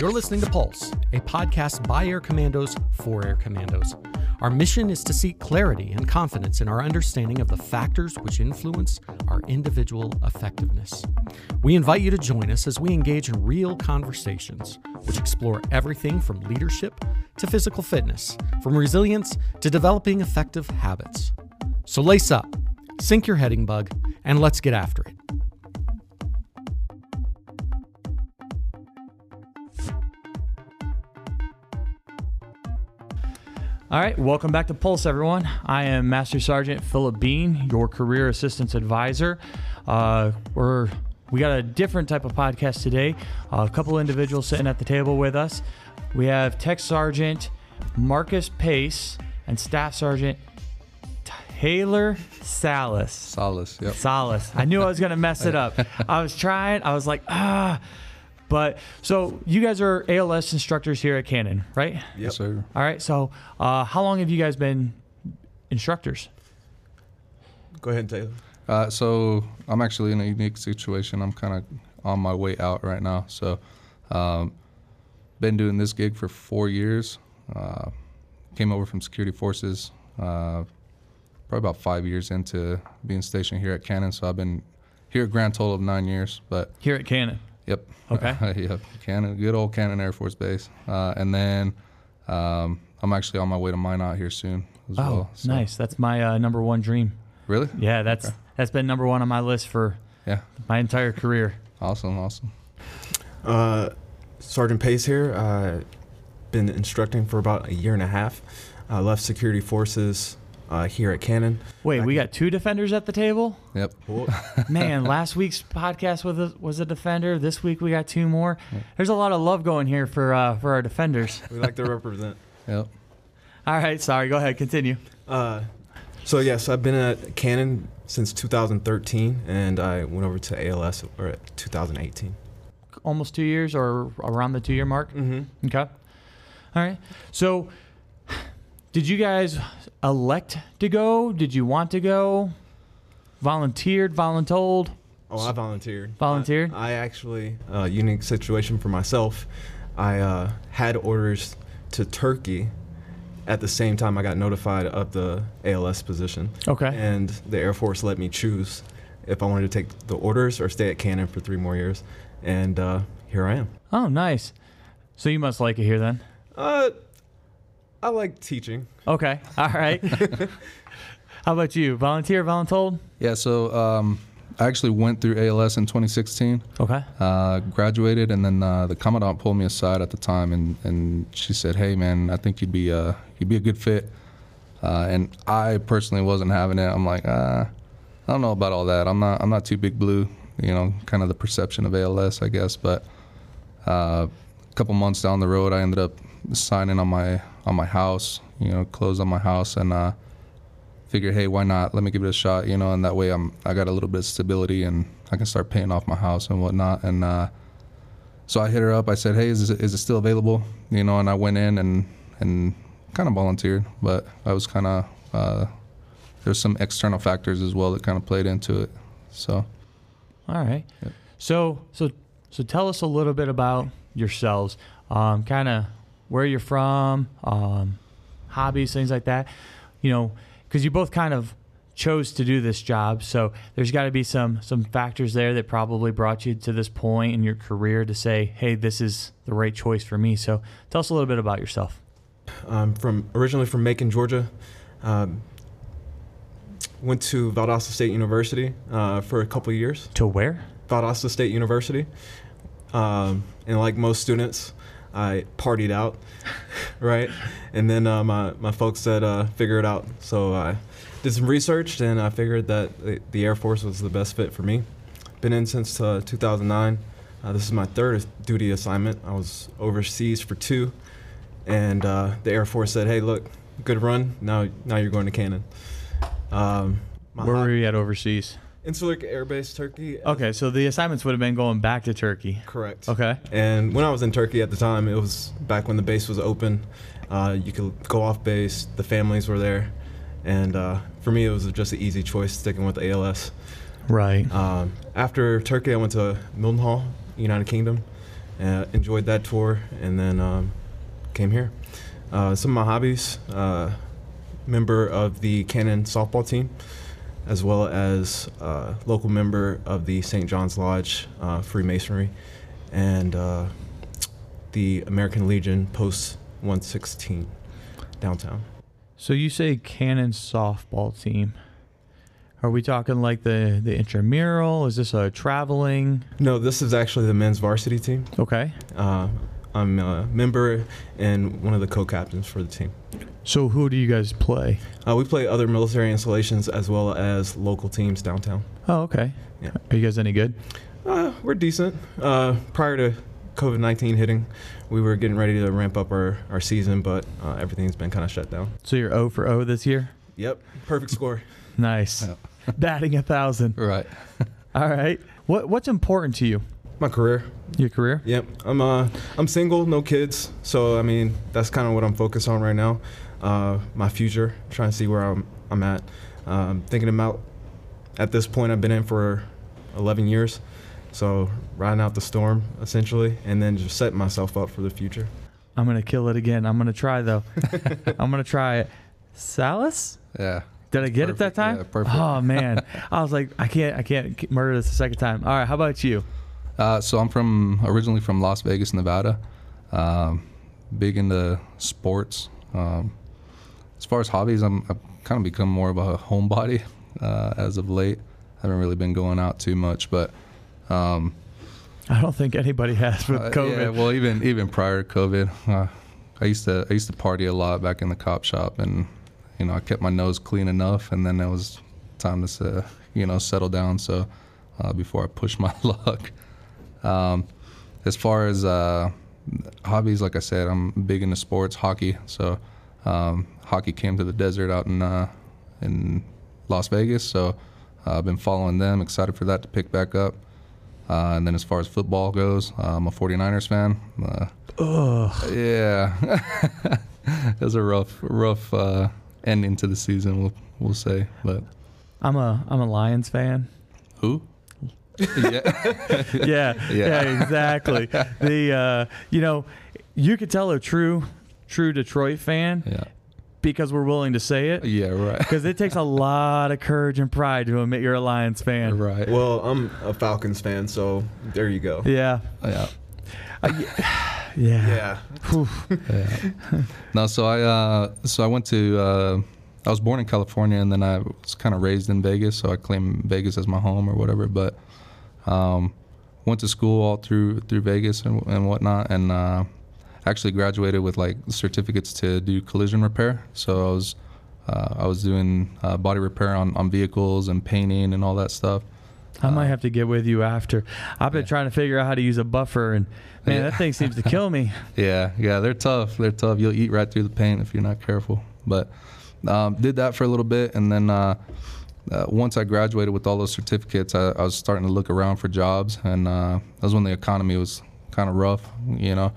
You're listening to Pulse, a podcast by Air Commandos for Air Commandos. Our mission is to seek clarity and confidence in our understanding of the factors which influence our individual effectiveness. We invite you to join us as we engage in real conversations which explore everything from leadership to physical fitness, from resilience to developing effective habits. So lace up, sync your heading bug, and let's get after it. All right, welcome back to Pulse, everyone. I am Master Sergeant Philip Bean, your career assistance advisor. Uh, we're we got a different type of podcast today. Uh, a couple individuals sitting at the table with us. We have Tech Sergeant Marcus Pace and Staff Sergeant Taylor Salas. Salas, yep. Salas. I knew I was gonna mess it up. I was trying. I was like, ah. But so you guys are ALS instructors here at Cannon, right? Yes, sir. All right. So uh, how long have you guys been instructors? Go ahead, Taylor. Uh, so I'm actually in a unique situation. I'm kind of on my way out right now. So, um, been doing this gig for four years. Uh, came over from security forces. Uh, probably about five years into being stationed here at Cannon. So I've been here a grand total of nine years. But Here at Cannon. Yep. Okay. yep. Cannon, good old Cannon Air Force Base. Uh, and then um, I'm actually on my way to Minot here soon as Oh, well. So- nice. That's my uh, number one dream. Really? Yeah, that's Okay. that's been number one on my list for Yeah. my entire career. Awesome. Awesome. Uh, Sergeant Pace here. Uh, been instructing for about a year and a half. Uh, left security forces uh, here at Cannon. Wait, Back we in- got two defenders at the table. Yep. Man, last week's podcast was a, was a defender. This week we got two more. There's a lot of love going here for uh, for our defenders. We like to represent. Yep. All right, sorry. Go ahead, continue. Uh, so yes, I've been at Cannon since 2013, and I went over to ALS or 2018. Almost two years or around the two year mark. Mm-hmm. Okay. All right. So, did you guys elect to go? Did you want to go? Volunteered, voluntold? Oh, I volunteered. Volunteered? I, I actually, uh, unique situation for myself. I uh, had orders to Turkey at the same time I got notified of the ALS position. Okay. And the Air Force let me choose if I wanted to take the orders or stay at Cannon for three more years. And uh, here I am. Oh, nice. So you must like it here then. Uh, I like teaching. Okay. All right. How about you? Volunteer, voluntold? Yeah. So um, I actually went through ALS in 2016. Okay. Uh, graduated, and then uh, the commandant pulled me aside at the time, and, and she said, "Hey, man, I think you'd be uh, you'd be a good fit." Uh, and I personally wasn't having it. I'm like, uh, I don't know about all that. I'm not I'm not too big blue. You know, kind of the perception of ALS, I guess. But uh, a couple months down the road, I ended up signing on my on my house. You know, closed on my house, and uh, figured, hey, why not? Let me give it a shot. You know, and that way I'm I got a little bit of stability, and I can start paying off my house and whatnot. And uh, so I hit her up. I said, hey, is it, is it still available? You know, and I went in and and kind of volunteered, but I was kind of uh, there's some external factors as well that kind of played into it. So. All right. Yep. So so so tell us a little bit about yourselves. Um, kind of where you're from, um, hobbies, things like that. You know, because you both kind of chose to do this job, so there's got to be some some factors there that probably brought you to this point in your career to say, hey, this is the right choice for me. So tell us a little bit about yourself. I'm from originally from Macon, Georgia. Um, went to Valdosta State University uh, for a couple of years. To where? Valdosta State University. Um, and like most students, I partied out, right? And then uh, my, my folks said, uh, figure it out. So I did some research and I figured that the, Air Force was the best fit for me. Been in since uh, 2009. Uh, this is my third duty assignment. I was overseas for two. And uh, the Air Force said, hey, look, good run. Now, now you're going to Cannon. Um, Where were you at overseas? Incirlik Air Base, Turkey. Okay, so the assignments would have been going back to Turkey. Correct. Okay. And when I was in Turkey at the time, it was back when the base was open. Uh, you could go off base. The families were there, and uh, for me, it was just an easy choice sticking with ALS. Right. Um, after Turkey, I went to Mildenhall, United Kingdom, Uh, enjoyed that tour, and then um, came here. Uh, some of my hobbies: uh, member of the Cannon softball team, as well as uh, local member of the St. John's Lodge uh, Freemasonry, and uh, the American Legion Post 116 downtown. So you say Cannon softball team. Are we talking like the the intramural? Is this a traveling? No, this is actually the men's varsity team. Okay. Uh, I'm a member and one of the co-captains for the team. So who do you guys play? Uh, we play other military installations as well as local teams downtown. Oh, okay. Yeah. Are you guys any good? Uh, we're decent. Uh, prior to COVID 19 hitting, we were getting ready to ramp up our, our season, but uh, everything's been kind of shut down. So you're 0 for 0 this year? Yep, perfect score. Nice. Yeah. Batting a thousand. Right. All right. What what's important to you? My career. Your career? Yep, I'm uh, I'm single, no kids, so I mean that's kind of what I'm focused on right now. Uh, my future, trying to see where I'm I'm at. Um, thinking about at this point I've been in for 11 years, so riding out the storm essentially, and then just setting myself up for the future. I'm gonna kill it again. I'm gonna try though. I'm gonna try it. Salas? Yeah. Did I get it that time? Yeah, perfect. Oh man, I was like, I can't, I can't murder this a second time. All right, how about you? Uh, so I'm from originally from Las Vegas, Nevada. Um, big into sports. Um, as far as hobbies, I'm I've kind of become more of a homebody uh, as of late. I haven't really been going out too much, but um, I don't think anybody has with uh, COVID. yeah, well, even even prior to COVID, uh, I used to I used to party a lot back in the cop shop, and you know I kept my nose clean enough, and then it was time to uh, you know settle down. So uh, before I push my luck, um, as far as uh, hobbies, like I said, I'm big into sports, hockey. So um, hockey came to the desert out in uh, in Las Vegas, so uh, I've been following them. Excited for that to pick back up. Uh, and then as far as football goes, I'm a 49ers fan. Uh, Ugh. yeah, it was a rough, rough uh, ending to the season. We'll we'll say, but I'm a, I'm a Lions fan. who? yeah, yeah, yeah, exactly. The, uh, you know, you could tell a true, true Detroit fan yeah, because we're willing to say it. yeah, right, Because it takes a lot of courage and pride to admit you're a Lions fan. right. Well, I'm a Falcons fan, so there you go. Yeah. yeah, Yeah. Yeah. Whew. yeah. no, so I uh, so I went to uh, I was born in California and then I was kind of raised in Vegas, so I claim Vegas as my home or whatever. But um, went to school all through through Vegas and, and whatnot, and uh, actually graduated with like certificates to do collision repair. So I was uh, I was doing uh, body repair on, on vehicles and painting and all that stuff. I might have to get with you after. I've been Yeah. trying to figure out how to use a buffer, and man, Yeah. that thing seems to kill me. Yeah, yeah, they're tough. They're tough. You'll eat right through the paint if you're not careful. But um, did that for a little bit, and then uh, uh, once I graduated with all those certificates, I, I was starting to look around for jobs, and uh, that was when the economy was kind of rough, you know.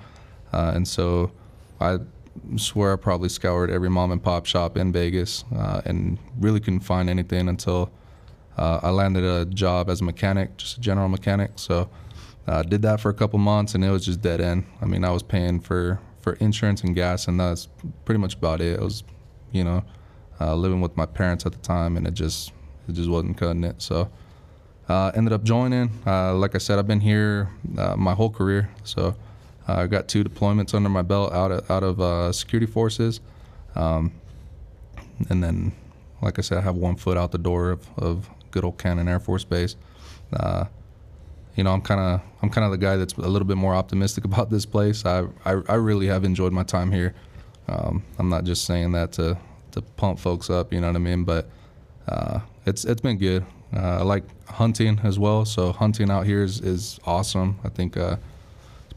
Uh, and so I swear I probably scoured every mom and pop shop in Vegas, uh, and really couldn't find anything until uh, I landed a job as a mechanic, just a general mechanic. So uh, did that for a couple months, and it was just dead end. I mean, I was paying for for insurance and gas, and that's pretty much about it. It was, you know, uh, living with my parents at the time, and it just it just wasn't cutting it. So uh, ended up joining. Like I said, I've been here my whole career. So I got two deployments under my belt out of, out of uh, security forces, um, and then, like I said, I have one foot out the door of, of good old Cannon Air Force Base. Uh, you know, I'm kind of I'm kind of the guy that's a little bit more optimistic about this place. I I, I really have enjoyed my time here. Um, I'm not just saying that to to pump folks up, you know what I mean? But uh, it's it's been good. Uh, I like hunting as well, so hunting out here is, is awesome. I think uh,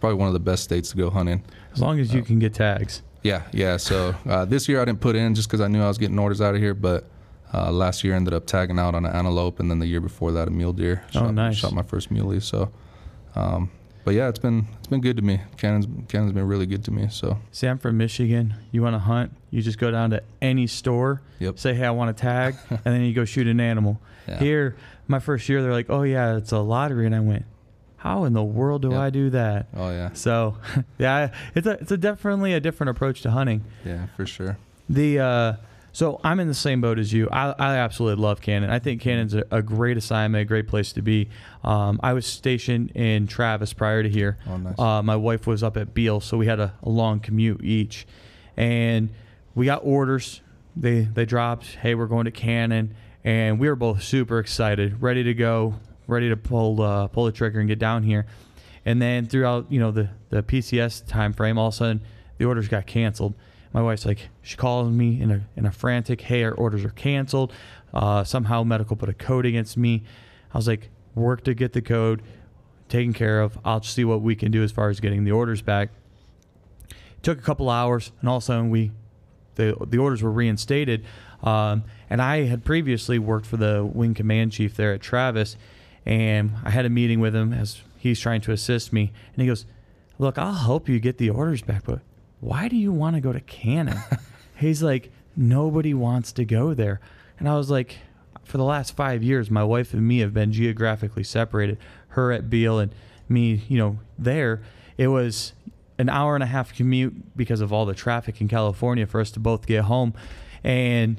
probably one of the best states to go hunting. As long as you can get tags. Yeah, yeah. So uh, this year I didn't put in just because I knew I was getting orders out of here, but uh, last year ended up tagging out on an antelope, and then the year before that a mule deer. Oh, Shot, nice. Shot my first muley. So, um, but yeah, it's been it's been good to me. Cannon's Cannon's been really good to me. So See, I'm from Michigan. You want to hunt? You just go down to any store, Yep. say, "Hey, I want a tag," and then you go shoot an animal. yeah, Here, my first year, they're like, "Oh yeah, it's a lottery," and I went, "How in the world do Yep. I do that? Oh yeah, So, yeah, it's a it's a definitely a different approach to hunting. yeah, for sure. The uh, so I'm in the same boat as you. I, I absolutely love Cannon. I think Cannon's a, a great assignment, a great place to be. Um, I was stationed in Travis prior to here. Oh nice. Uh, my wife was up at Beale, so we had a, a long commute each, and we got orders. They they dropped. Hey, we're going to Cannon, and we were both super excited, ready to go, ready to pull uh, pull the trigger and get down here. And then throughout you know the the PCS time frame, all of a sudden the orders got canceled. My wife's like, she calls me in a in a frantic, hey, our orders are canceled. Uh, somehow medical put a code against me. I was like, work to get the code taken care of. I'll see what we can do as far as getting the orders back. It took a couple hours, and all of a sudden we, the the orders were reinstated. Um, and I had previously worked for the wing command chief there at Travis, and I had a meeting with him as he's trying to assist me, and he goes, "Look, I'll help you get the orders back, but why do you want to go to Cannon?" he's like, "Nobody wants to go there," and I was like, "For the last five years, my wife and me have been geographically separated. Her at Beale and me, you know, there. It was." An hour and a half commute because of all the traffic in California for us to both get home. And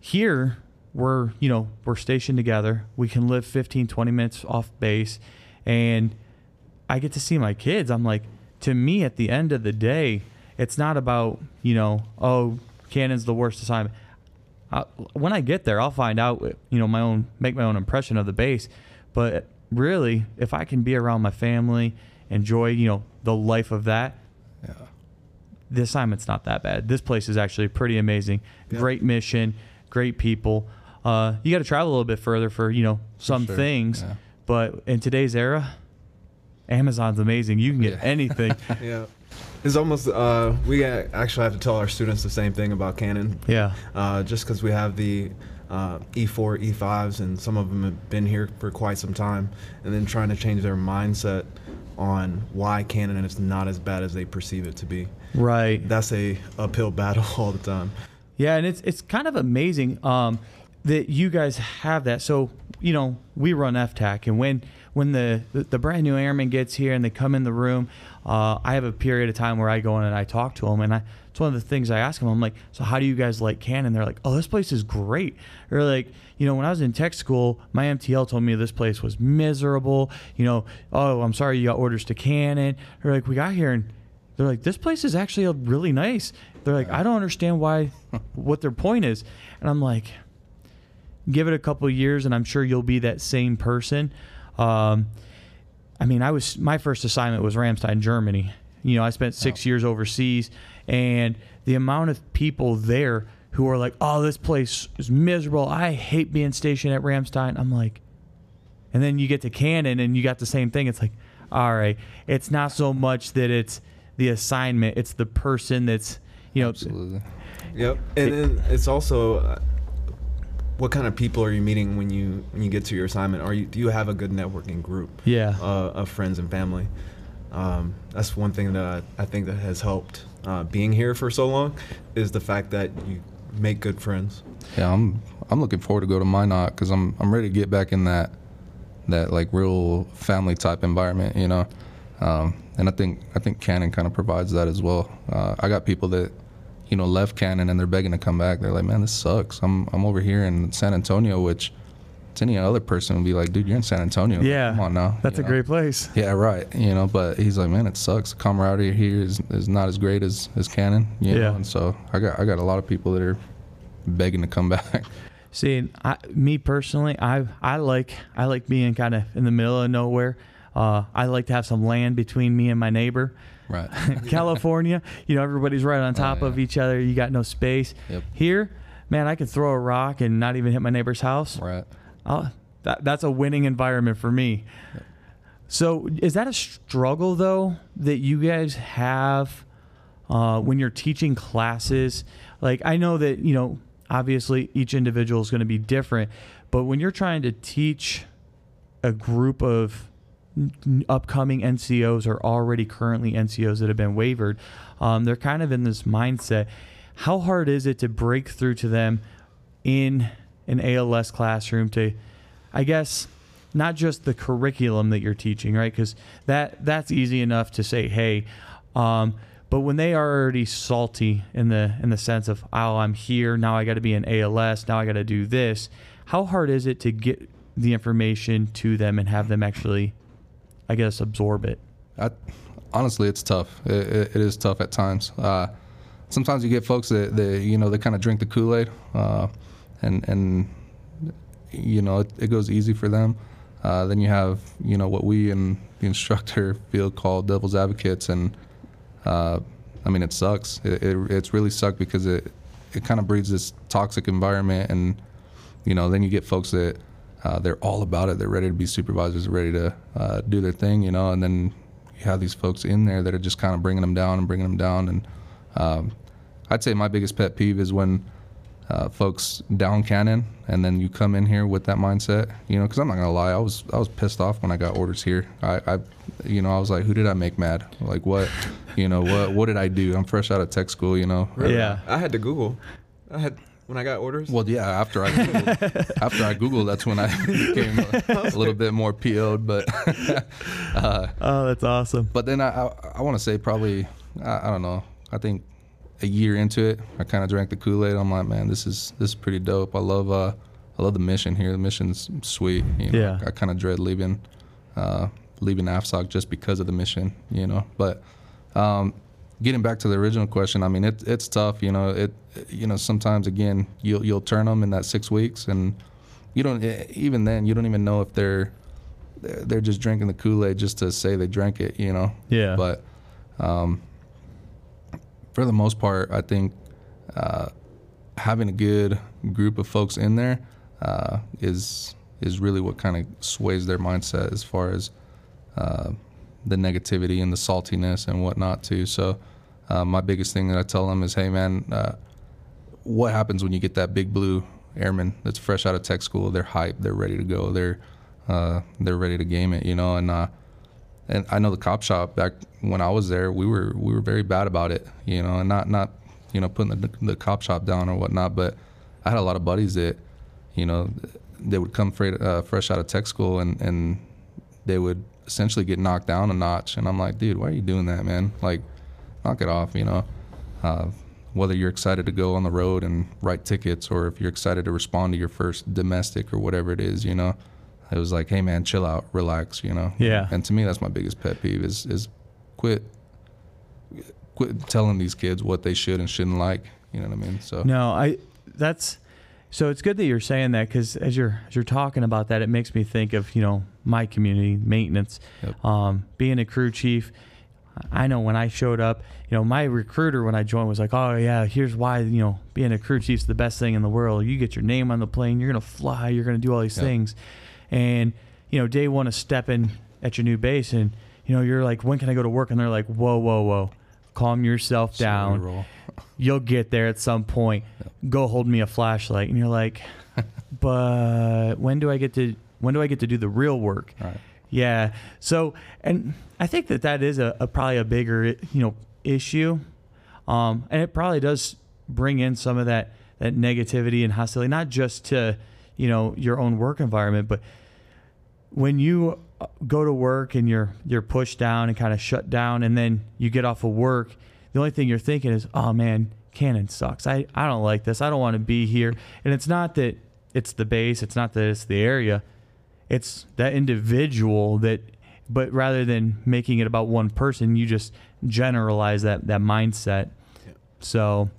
here we're you know we're stationed together we can live 15 20 minutes off base and i get to see my kids i'm like to me at the end of the day it's not about you know oh cannon's the worst assignment when i get there i'll find out you know my own make my own impression of the base but really if i can be around my family enjoy you know the life of that yeah. the assignment's not that bad. This place is actually pretty amazing. Yeah. Great mission, great people. Uh, you got to travel a little bit further for you know some sure, things, yeah. but in today's era, Amazon's amazing. You can get Yeah. anything. Yeah. It's almost uh, we actually have to tell our students the same thing about Cannon, yeah, uh, just because we have the uh, E4, E5s, and some of them have been here for quite some time, and then trying to change their mindset on why Cannon is not as bad as they perceive it to be. right. That's a uphill battle all the time. Yeah, and it's it's kind of amazing um, that you guys have that. So you know, we run FTAC, and when when the the, brand new airman gets here and they come in the room, uh, I have a period of time where I go in and I talk to them, and I it's one of the things I ask them. I'm like, so how do you guys like Cannon? They're like, oh, this place is great. Or like, you know, when I was in tech school, my MTL told me this place was miserable. You know, oh, I'm sorry you got orders to Cannon. Or like, we got here and they're like, this place is actually really nice. They're like, I don't understand why, what their point is. And I'm like, give it a couple of years and I'm sure you'll be that same person. Um, I mean, I was, my first assignment was Ramstein, Germany. You know, I spent six years overseas and the amount of people there who are like, oh, this place is miserable. I hate being stationed at Ramstein. I'm like, and then you get to Cannon and you got the same thing. It's like, all right, it's not so much that it's the assignment, it's the person that's, you know, Absolutely. Yep. And then it's also uh, what kind of people are you meeting when you when you get to your assignment? Are you do you have a good networking group yeah. uh, of friends and family? Um, that's one thing that I, I think that has helped uh, being here for so long is the fact that you make good friends. Yeah, I'm I'm looking forward to go to Minot because I'm I'm ready to get back in that that like real family type environment, you know. Um, and I think I think Cannon kind of provides that as well. Uh, I got people that you know left Cannon and they're begging to come back. They're like, man, this sucks. I'm I'm over here in San Antonio, which to any other person would be like, dude, you're in San Antonio. Yeah. come on now. That's you a know? great place. Yeah, right. You know, but he's like, man, it sucks. The camaraderie here is, is not as great as as Cannon. You Yeah. know? and so I got I got a lot of people that are begging to come back. See, I, me personally, I I like I like being kind of in the middle of nowhere. Uh, I like to have some land between me and my neighbor. right. California, you know, everybody's right on top of Oh, yeah. each other. You got no space. Yep. Here, man, I could throw a rock and not even hit my neighbor's house. Right. I'll, that, that's a winning environment for me. So, is that a struggle though that you guys have uh, when you're teaching classes? Like, I know that you know, obviously, each individual is going to be different, but when you're trying to teach a group of upcoming NCOs or already currently NCOs that have been wavered, um, they're kind of in this mindset. How hard is it to break through to them in an ALS classroom to, I guess, not just the curriculum that you're teaching, right? Because that that's easy enough to say, hey. Um, but when they are already salty in the in the sense of oh I'm here now I got to be in ALS now I got to do this, how hard is it to get the information to them and have them actually, I guess, absorb it? I, honestly, it's tough. It, it, it is tough at times. Uh, sometimes you get folks that, that you know they kind of drink the Kool Aid, uh, and and you know it, it goes easy for them. Uh, then you have you know what we in the instructor field call devil's advocates, and uh, I mean it sucks. It, it, it's really sucked because it it kind of breeds this toxic environment, and you know then you get folks that uh, they're all about it. They're ready to be supervisors, ready to uh, do their thing, you know, and then you have these folks in there that are just kind of bringing them down and bringing them down. And um, I'd say my biggest pet peeve is when uh, folks down cannon and then you come in here with that mindset, you know, because I'm not gonna lie, I was I was pissed off when I got orders here. I, I, you know, I was like, who did I make mad? Like what, you know, what what did I do? I'm fresh out of tech school, you know. Really? Yeah. I had to Google. I had when I got orders. Well, yeah. After I googled, after I googled, that's when I became a, a little bit more PO'd. But uh, Oh, that's awesome. but then I I, I want to say probably I, I don't know. I think a year into it, I kind of drank the Kool Aid. I'm like, man, this is this is pretty dope. I love uh I love the mission here. The mission's sweet. You know? Yeah. I kind of dread leaving uh leaving AFSOC just because of the mission. You know, but um, getting back to the original question, I mean, it, it's tough. You know, it you know sometimes again you'll you'll turn them in that six weeks, and you don't e- even then you don't even know if they're they're they're just drinking the Kool Aid just to say they drank it. You know. Yeah. But um, for the most part, I think uh, having a good group of folks in there uh, is is really what kind of sways their mindset as far as uh, the negativity and the saltiness and whatnot too. So uh, my biggest thing that I tell them is, hey man, uh, what happens when you get that big blue airman that's fresh out of tech school? They're hyped, they're ready to go, they're uh, they're ready to game it, you know, and uh, and I know the cop shop back when I was there, we were we were very bad about it, you know, and not not you know putting the, the cop shop down or whatnot, but I had a lot of buddies that, you know, they would come uh, fresh out of tech school and and they would essentially get knocked down a notch, and I'm like, dude, why are you doing that, man? Like, knock it off, you know. Uh, whether you're excited to go on the road and write tickets, or if you're excited to respond to your first domestic or whatever it is, you know, it was like, hey man, chill out, relax, you know. Yeah. And to me, that's my biggest pet peeve is is quit quit telling these kids what they should and shouldn't like. You know what I mean? So No, I that's so it's good that you're saying that because as you're as you're talking about that, it makes me think of you know my community maintenance, Yep. um, being a crew chief. I know when I showed up, you know, my recruiter when I joined was like, "Oh yeah, here's why you know being a crew chief's the best thing in the world. You get your name on the plane, you're gonna fly, you're gonna do all these Yep. things." And you know, day one of stepping at your new base, and you know, you're like, "When can I go to work?" And they're like, "Whoa, whoa, whoa, calm yourself Slow down." roll. you'll get there at some point. Go hold me a flashlight, and you're like, but when do I get to when do I get to do the real work? Right. Yeah. So, and I think that that is a, a probably a bigger you know issue, um, and it probably does bring in some of that that negativity and hostility, not just to you know your own work environment, but when you uh, go to work and you're you're pushed down and kind of shut down, and then you get off of work, the only thing you're thinking is, "Oh man, Cannon sucks. I I don't like this. I don't want to be here." And it's not that it's the base. It's not that it's the area. It's that individual that. But rather than making it about one person, you just generalize that that mindset. So,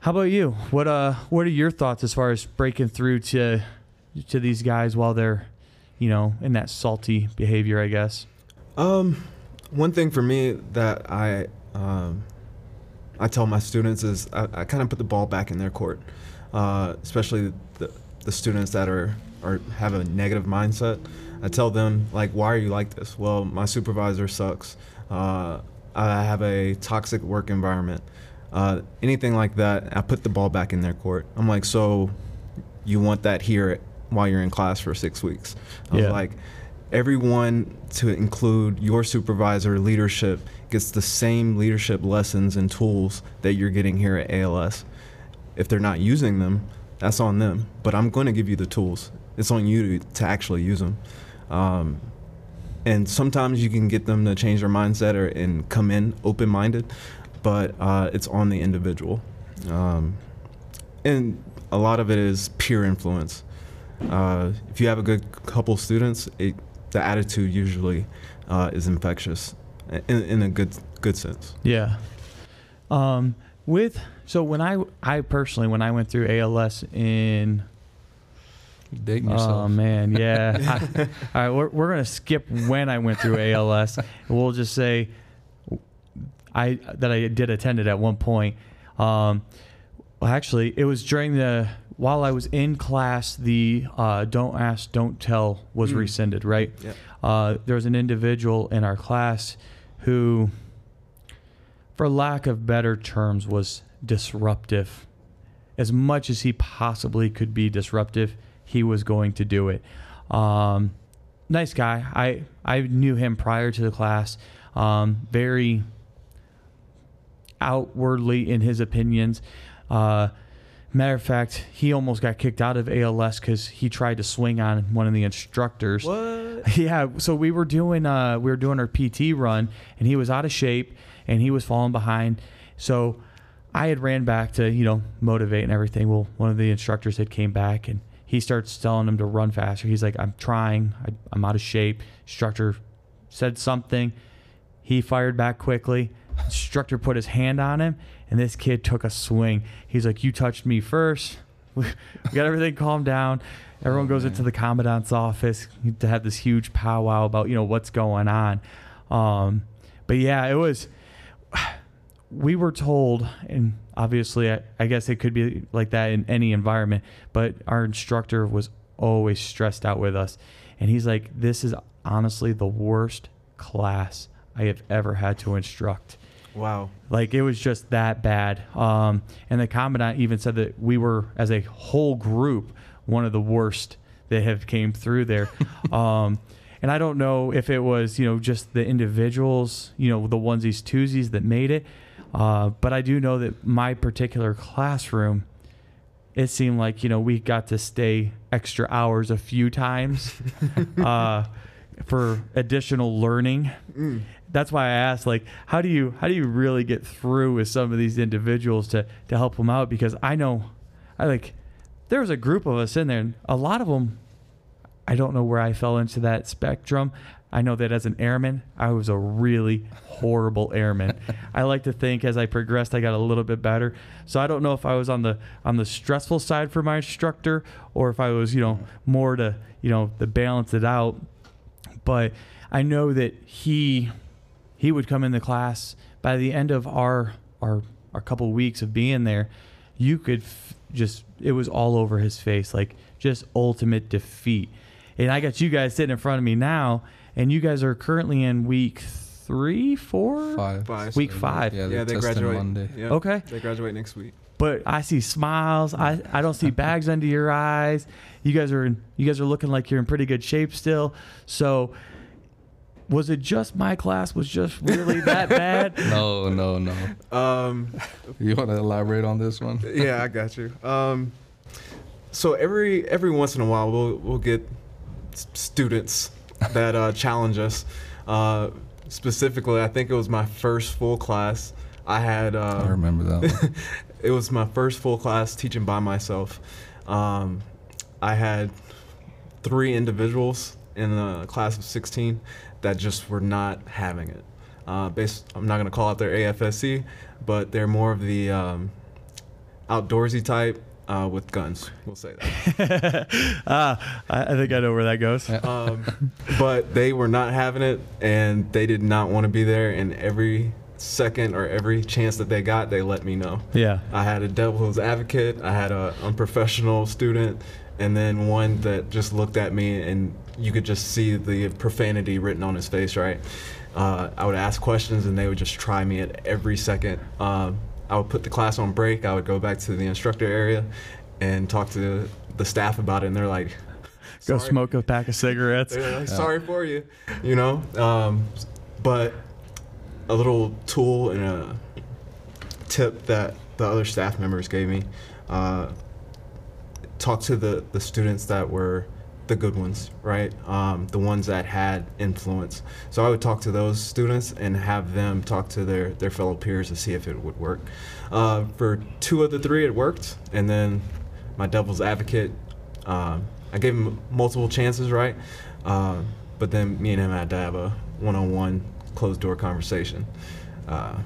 how about you? What uh what are your thoughts as far as breaking through to to these guys while they're, you know, in that salty behavior, I guess? Um, one thing for me that I um, I tell my students is I, I kind of put the ball back in their court, uh, especially the, the students that are or have a negative mindset. I tell them like, why are you like this? Well, my supervisor sucks. Uh, I have a toxic work environment. Uh, anything like that, I put the ball back in their court. I'm like, so you want that here while you're in class for six weeks? I Yeah. like, everyone to include your supervisor leadership gets the same leadership lessons and tools that you're getting here at ALS. If they're not using them, that's on them. But I'm going to give you the tools. It's on you to, to actually use them. Um, and sometimes you can get them to change their mindset or and come in open-minded, but uh, it's on the individual. Um, and a lot of it is peer influence. Uh, if you have a good couple students, it, the attitude usually uh, is infectious in, in a good good sense. Yeah. Um, with so when I I personally when I went through ALS in dating yourself. oh man yeah I- all right we're we're gonna skip when I went through ALS we'll just say I that I did attend it at one point. Um, well, actually, it was during the while I was in class. The uh, "Don't Ask, Don't Tell" was Mm. rescinded. Right. Yep. Uh, there was an individual in our class who, for lack of better terms, was disruptive. As much as he possibly could be disruptive, he was going to do it. Um, nice guy. I I knew him prior to the class. Um, very outwardly in his opinions. Uh, matter of fact, he almost got kicked out of ALS because he tried to swing on one of the instructors. What? Yeah, so we were doing uh we were doing our PT run and he was out of shape and he was falling behind. So I had ran back to, you know, motivate and everything. Well, one of the instructors had came back and he starts telling him to run faster. He's like, "I'm trying. I, I'm out of shape." Instructor said something. He fired back quickly. Instructor put his hand on him and this kid took a swing. He's like, "You touched me first. We got everything calmed down. Everyone goes into the commandant's office to have this huge powwow about you know what's going on. Um, but yeah, it was. We were told, and obviously, I, I guess it could be like that in any environment. But our instructor was always stressed out with us, and he's like, "This is honestly the worst class I have ever had to instruct." Wow. Like it was just that bad. Um, and the commandant even said that we were, as a whole group, one of the worst that have came through there. um, and I don't know if it was, you know, just the individuals, you know, the onesies, twosies that made it. Uh, but I do know that my particular classroom, it seemed like, you know, we got to stay extra hours a few times uh, for additional learning Mm. that's why I asked, like, how do you how do you really get through with some of these individuals to to help them out? Because I know, I like, there was a group of us in there, and a lot of them, I don't know where I fell into that spectrum. I know that as an airman, I was a really horrible airman. I like to think as I progressed, I got a little bit better. So I don't know if I was on the on the stressful side for my instructor, or if I was, you know, mm-hmm. more to you know to balance it out. But I know that he he would come in the class by the end of our our our couple weeks of being there you could f- just it was all over his face like just ultimate defeat and i got you guys sitting in front of me now and you guys are currently in week three four Five. Five. week five Yeah, yeah, they graduate Monday. Yeah. Okay. They graduate next week. but i see smiles i i don't see bags under your eyes you guys are in, you guys are looking like you're in pretty good shape still so was it just my class was just really that bad No, no, no. Um, You want to elaborate on this one? yeah, I got you. Um, so every every once in a while, we'll we'll get s- students that uh, challenge us. Uh, specifically, I think it was my first full class. I had. Uh, I remember that one. it was my first full class teaching by myself. Um, I had three individuals in a class of 16 that just were not having it. Uh, based, I'm not going to call out their AFSC, but they're more of the um, outdoorsy type uh, with guns. We'll say that. ah, I, I think I know where that goes. Um, but they were not having it, and they did not want to be there. And every second or every chance that they got, they let me know. Yeah. I had a devil's advocate. I had a unprofessional student, and then one that just looked at me, and you could just see the profanity written on his face. Right. Uh, I would ask questions, and they would just try me at every second. Um, I would put the class on break. I would go back to the instructor area, and talk to the staff about it, and they're like, Go smoke a pack of cigarettes. Like, sorry for you, you know. Um, but a little tool and a tip that the other staff members gave me. Uh, talk to the the students that were the good ones, right? Um, the ones that had influence. So I would talk to those students and have them talk to their, their fellow peers to see if it would work. Uh, for two of the three, it worked. And then my devil's advocate, um, I gave him multiple chances, right? Uh, but then me and him had to have a one on one closed door conversation. Uh,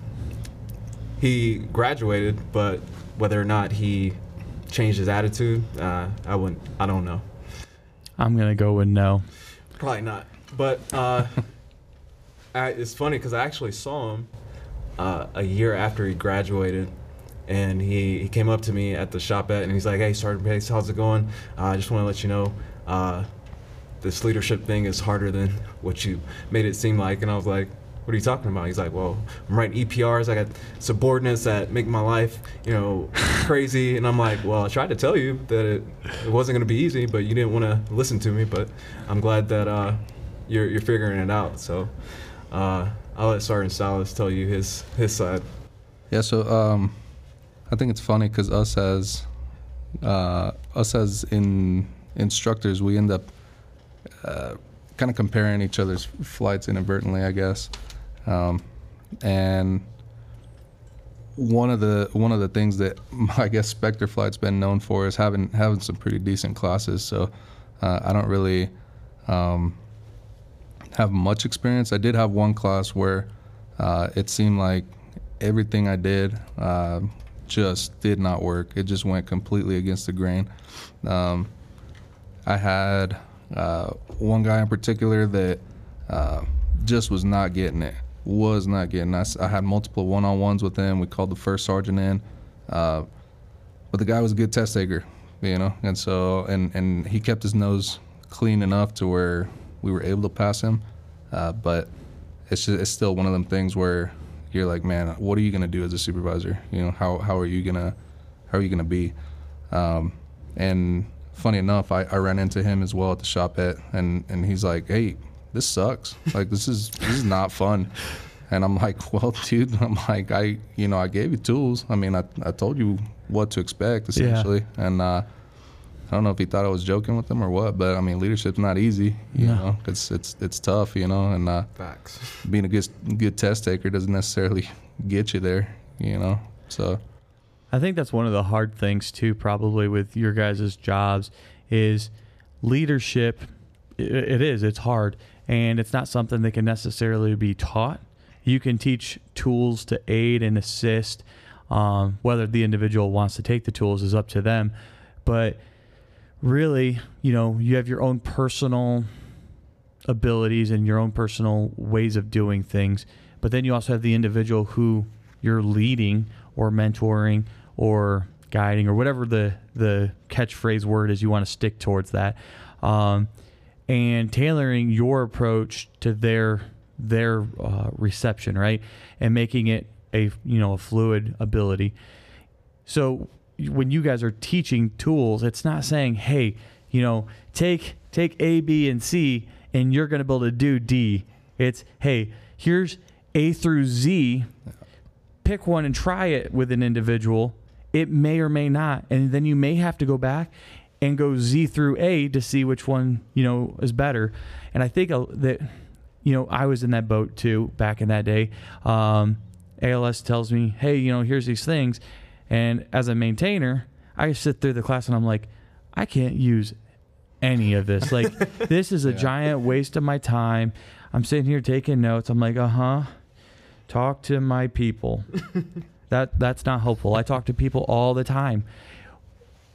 he graduated, but whether or not he changed his attitude, uh, I wouldn't, I don't know. I'm gonna go with no. Probably not. But uh, I, it's funny because I actually saw him uh, a year after he graduated, and he, he came up to me at the shop at, and he's like, "Hey, Sergeant Pace, how's it going? Uh, I just want to let you know." Uh, this leadership thing is harder than what you made it seem like. And I was like, what are you talking about? He's like, well, I'm writing EPRs. I got subordinates that make my life, you know, crazy. And I'm like, well, I tried to tell you that it, it wasn't going to be easy, but you didn't want to listen to me. But I'm glad that uh, you're, you're figuring it out. So uh, I'll let Sergeant Salas tell you his, his side. Yeah, so um, I think it's funny because us as uh, us as in instructors, we end up uh, kind of comparing each other's flights inadvertently, I guess. Um, and one of the one of the things that I guess Spectre Flight's been known for is having having some pretty decent classes. So uh, I don't really um, have much experience. I did have one class where uh, it seemed like everything I did uh, just did not work. It just went completely against the grain. Um, I had uh, one guy in particular that uh, just was not getting it. Was not getting. I, I had multiple one-on-ones with him. We called the first sergeant in, uh, but the guy was a good test taker, you know. And so, and and he kept his nose clean enough to where we were able to pass him. Uh, but it's just, it's still one of them things where you're like, man, what are you gonna do as a supervisor? You know, how how are you gonna how are you gonna be? Um, and funny enough, I, I ran into him as well at the shop at, and and he's like, hey, this sucks. Like this is this is not fun. And I'm like, well, dude, I'm like, I, you know, I gave you tools. I mean, I, I told you what to expect essentially. Yeah. And uh, I don't know if he thought I was joking with him or what, but I mean, leadership's not easy. You no. know, it's it's it's tough. You know, and uh, facts. Being a good good test taker doesn't necessarily get you there. You know, so. I think that's one of the hard things too, probably with your guys' jobs, is leadership. it is. It's hard, and it's not something that can necessarily be taught. You can teach tools to aid and assist. Um, whether the individual wants to take the tools is up to them, but really, you know, you have your own personal abilities and your own personal ways of doing things, but then you also have the individual who you're leading or mentoring or guiding or whatever the the catchphrase word is you want to stick towards that um, and tailoring your approach to their their uh, reception right? And making it a you know a fluid ability. So when you guys are teaching tools it's not saying hey you know take take a b and c and you're going to be able to do d. It's hey here's a through z. Pick one and try it with an individual. It may or may not. And then you may have to go back and go Z through A to see which one, you know, is better. And I think that, you know, I was in that boat too back in that day. Um, ALS tells me, hey, you know, here's these things. And as a maintainer, I sit through the class and I'm like, I can't use any of this. Like, this is a yeah. giant waste of my time. I'm sitting here taking notes. I'm like, uh huh. Talk to my people. That that's not helpful. I talk to people all the time.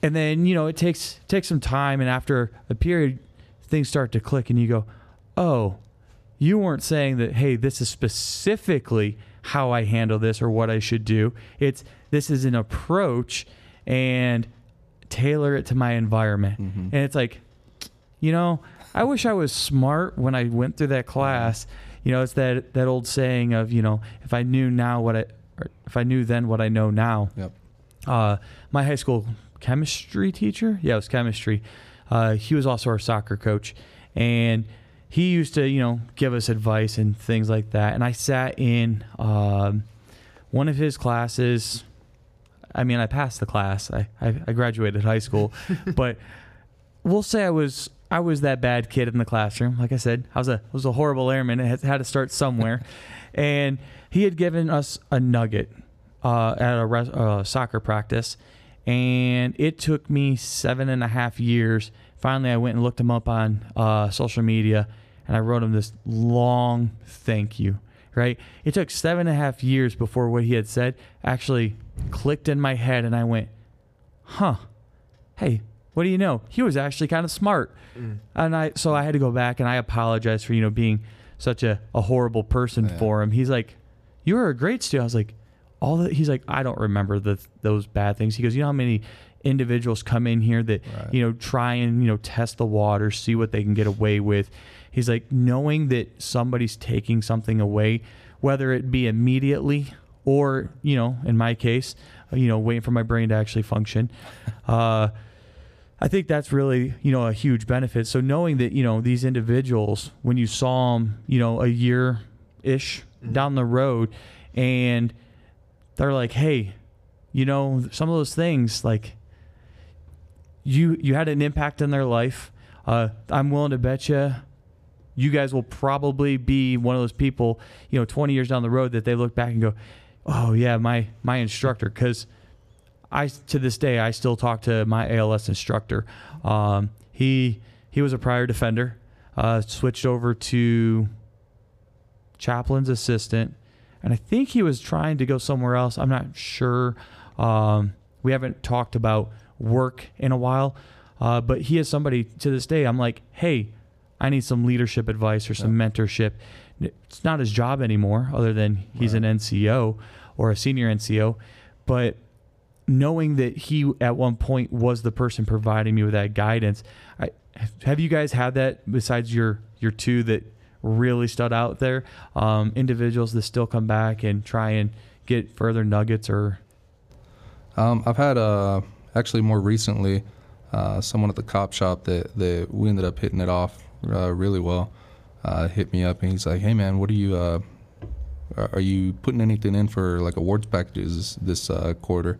And then, you know, it takes takes some time and after a period things start to click and you go, "Oh, you weren't saying that, hey, this is specifically how I handle this or what I should do. It's this is an approach and tailor it to my environment." Mm-hmm. And it's like, you know, I wish I was smart when I went through that class. You know, it's that that old saying of, you know, if I knew now what I if I knew then what I know now. Yep. Uh, my high school chemistry teacher, yeah, it was chemistry. Uh, he was also our soccer coach, and he used to, you know, give us advice and things like that. And I sat in um, one of his classes. I mean, I passed the class. I I, I graduated high school, but we'll say I was I was that bad kid in the classroom. Like I said, I was a I was a horrible airman. It had, to start somewhere, and he had given us a nugget uh, at a res- uh, soccer practice, and it took me seven and a half years. Finally, I went and looked him up on uh, social media, and I wrote him this long thank you. Right? It took seven and a half years before what he had said actually clicked in my head, and I went, "Huh? Hey, what do you know? He was actually kind of smart." And I so I had to go back and I apologized for you know being such a, a horrible person Yeah. for him. He's like, "You were a great student." I was like, "All that." He's like, "I don't remember the those bad things." He goes, "You know how many individuals come in here that Right. you know try and you know test the water, see what they can get away with." He's like, knowing that somebody's taking something away, whether it be immediately or you know, in my case, you know, waiting for my brain to actually function. Uh, I think that's really, you know, a huge benefit. So knowing that, you know, these individuals, when you saw them, you know, a year ish down the road, and they're like, hey, you know, some of those things, like, you you had an impact in their life. Uh, I'm willing to bet you, you guys will probably be one of those people, you know, 20 years down the road that they look back and go, oh yeah, my my instructor, because I to this day I still talk to my ALS instructor. Um, he he was a prior defender, uh, switched over to chaplain's assistant, and I think he was trying to go somewhere else. I'm not sure. Um, we haven't talked about work in a while, uh, but he is somebody to this day. I'm like, hey, I need some leadership advice or some mentorship. It's not his job anymore, other than he's an NCO or a senior NCO, but knowing that he at one point was the person providing me with that guidance. I, have you guys had that besides your your two that really stood out there? Um, individuals that still come back and try and get further nuggets or Um, I've had uh, actually more recently uh, someone at the cop shop that, that we ended up hitting it off uh, really well. Uh, hit me up and he's like, "Hey man, what are you? Uh, are you putting anything in for like awards packages this, this uh, quarter?"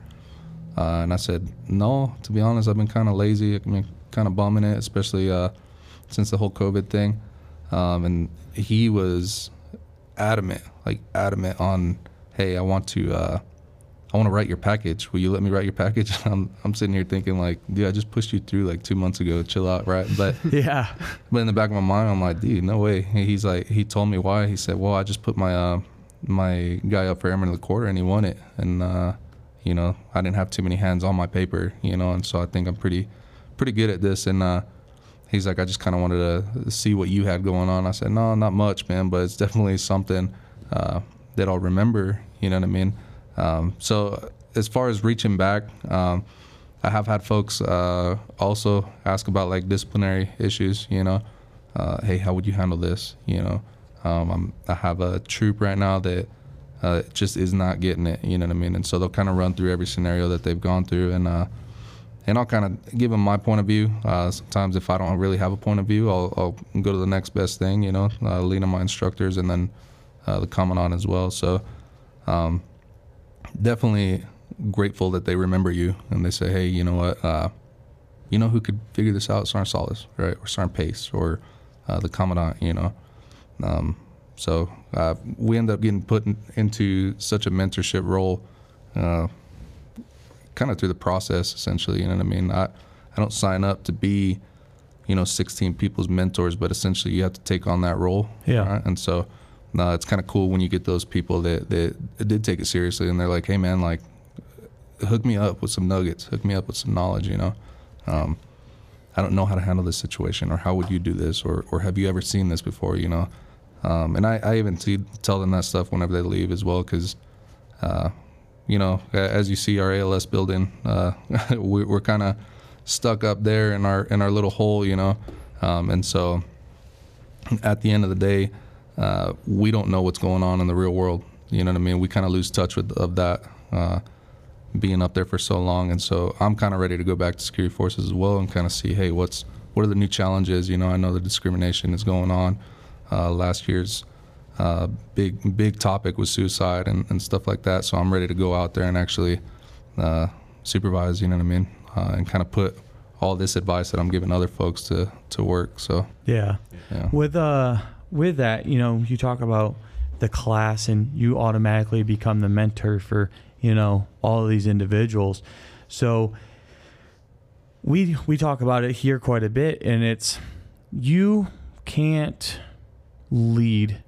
Uh, and I said, "No, to be honest, I've been kind of lazy. I've been kind of bumming it, especially uh, since the whole COVID thing." Um, and he was adamant, like adamant on, "Hey, I want to." Uh, I want to write your package. Will you let me write your package? I'm, I'm sitting here thinking like, dude, I just pushed you through like two months ago. Chill out, right? But yeah, but in the back of my mind, I'm like, dude, no way. He's like, he told me why. He said, well, I just put my uh, my guy up for airman of the quarter, and he won it. And uh, you know, I didn't have too many hands on my paper, you know, and so I think I'm pretty pretty good at this. And uh, he's like, I just kind of wanted to see what you had going on. I said, no, not much, man, but it's definitely something uh, that I'll remember. You know what I mean? Um, so as far as reaching back, um, I have had folks uh, also ask about like disciplinary issues. You know, uh, hey, how would you handle this? You know, um, I have a troop right now that uh, just is not getting it. You know what I mean? And so they'll kind of run through every scenario that they've gone through, and uh, and I'll kind of give them my point of view. Uh, sometimes if I don't really have a point of view, I'll, I'll go to the next best thing. You know, uh, lean on my instructors and then uh, the commandant as well. So. Um, definitely grateful that they remember you and they say, hey, you know what, uh, you know who could figure this out? Sergeant Solis, right? Or Sergeant Pace or uh, the Commandant, you know. Um, so uh, we end up getting put in, into such a mentorship role kind of through the process, essentially. You know what I mean? I, I don't sign up to be, you know, 16 people's mentors, but essentially you have to take on that role. Yeah. right? And so no, it's kind of cool when you get those people that, that did take it seriously and they're like, hey, man, like, hook me up with some nuggets, hook me up with some knowledge, you know. Um, I don't know how to handle this situation, or how would you do this, or, or have you ever seen this before, you know? Um, and I, I even t- tell them that stuff whenever they leave as well, because, uh, you know, as you see our ALS building, uh, we, we're kind of stuck up there in our in our little hole, you know, um, and so at the end of the day, uh, we don't know what's going on in the real world. You know what I mean? We kind of lose touch with of that uh, being up there for so long, and so I'm kind of ready to go back to security forces as well and kind of see, hey, what's what are the new challenges? You know, I know the discrimination is going on. Uh, last year's uh, big big topic was suicide and, and stuff like that. So I'm ready to go out there and actually uh, supervise. You know what I mean? Uh, and kind of put all this advice that I'm giving other folks to to work. So Yeah. yeah, With uh with that, you know, you talk about the class and you automatically become the mentor for, you know, all of these individuals. So we we talk about it here quite a bit and it's you can't lead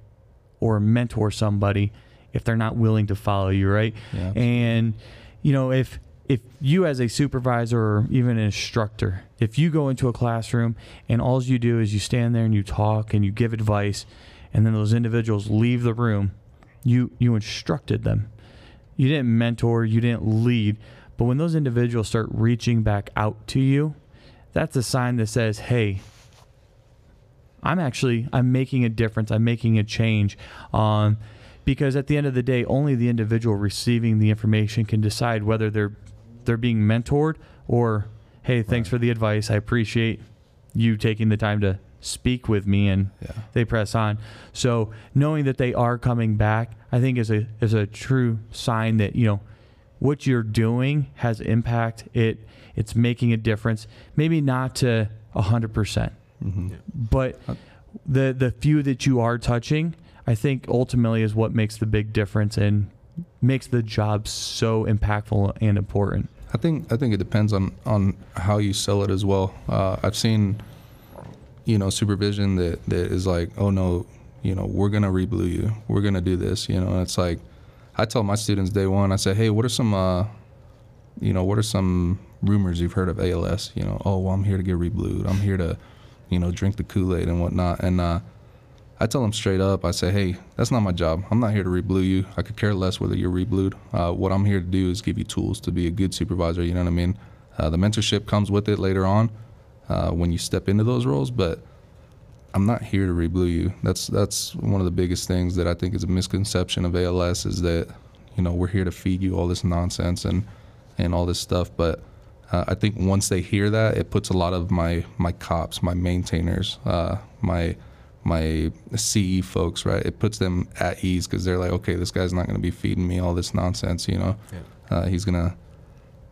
or mentor somebody if they're not willing to follow you, right? yeah, And you know, if if you as a supervisor or even an instructor, if you go into a classroom and all you do is you stand there and you talk and you give advice and then those individuals leave the room, you you instructed them. You didn't mentor, you didn't lead, but when those individuals start reaching back out to you, that's a sign that says, "Hey, I'm actually I'm making a difference. I'm making a change." Um, because at the end of the day, only the individual receiving the information can decide whether they're they're being mentored or, "Hey, thanks Right. for the advice. I appreciate you taking the time to speak with me." And yeah, they press on. So knowing that they are coming back, I think is a is a true sign that you know what you're doing has impact. It it's making a difference. Maybe not to hundred percent, hmm Yeah. but Uh, the the few that you are touching, I think ultimately is what makes the big difference and makes the job so impactful and important. I think I think it depends on on how you sell it as well. Uh, I've seen, you know, supervision that that is like, oh no, you know, we're gonna reblue you, we're gonna do this, you know, and it's like, I tell my students day one, I say, hey, what are some, uh, you know, what are some rumors you've heard of ALS? You know, oh, well, I'm here to get reblued, I'm here to, you know, drink the Kool Aid and whatnot, and uh, I tell them straight up. I say, hey, that's not my job. I'm not here to reblue you. I could care less whether you're reblued. Uh, what I'm here to do is give you tools to be a good supervisor. You know what I mean? Uh, the mentorship comes with it later on uh, when you step into those roles, but I'm not here to reblue you. That's that's one of the biggest things that I think is a misconception of ALS is that you know we're here to feed you all this nonsense and and all this stuff, but uh, I think once they hear that, it puts a lot of my my cops, my maintainers, uh, my my CE folks, right? It puts them at ease because they're like, okay, this guy's not going to be feeding me all this nonsense, you know. Yeah. Uh, he's gonna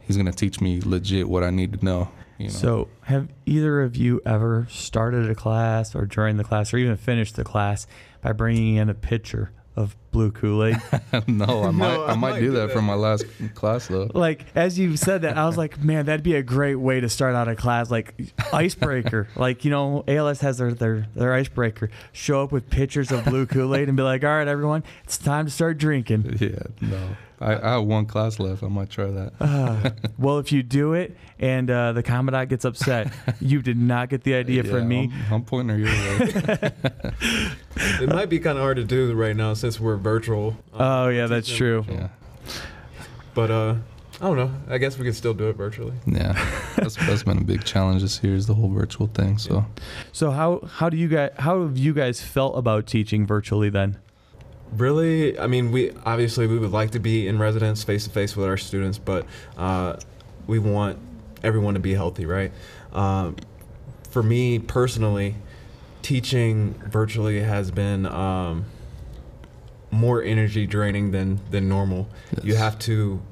he's gonna teach me legit what I need to know. You know? So, have either of you ever started a class or during the class or even finished the class by bringing in a picture of blue Kool Aid? no, I might No, I, might do that, for my last class though. like, as you said that, I was like, man, that'd be a great way to start out a class. Like, icebreaker. like, you know, ALS has their, their, their icebreaker. Show up with pitchers of blue Kool Aid and be like, all right, everyone, it's time to start drinking. Yeah, no. I, I have one class left. I might try that. Uh, well, if you do it and uh, the commandant gets upset, you did not get the idea Yeah, from me. I'm, I'm pointing her your way. It might be kind of hard to do right now since we're virtual. Oh, yeah, that's teaching true. virtual. yeah, But uh, I don't know. I guess we could still do it virtually. yeah. That's that's been a big challenge this year is the whole virtual thing. So So how how do you guys how have you guys felt about teaching virtually then? Really, I mean, we obviously we would like to be in residence face to face with our students, but uh, we want everyone to be healthy, right? Um, for me personally, teaching virtually has been um, more energy draining than than normal. You have to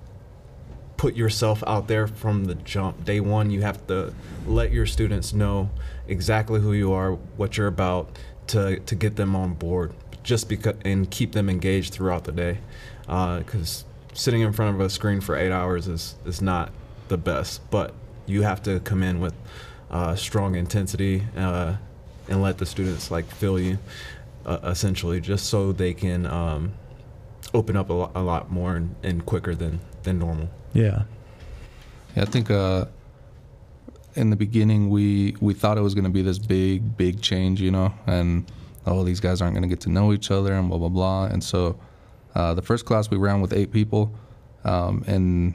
put yourself out there from the jump. Day one, you have to let your students know exactly who you are, what you're about, to to get them on board. Just because and keep them engaged throughout the day, because sitting in front of a screen for eight hours is is not the best. But you have to come in with uh, strong intensity uh, and let the students like feel you, uh, essentially, just so they can um, open up a lot, a lot more and, and quicker than than normal. Yeah. Yeah, I think uh, in the beginning we we thought it was going to be this big big change, you know, and oh these guys aren't going to get to know each other and blah blah blah. And so uh, the first class we ran with eight people, um, and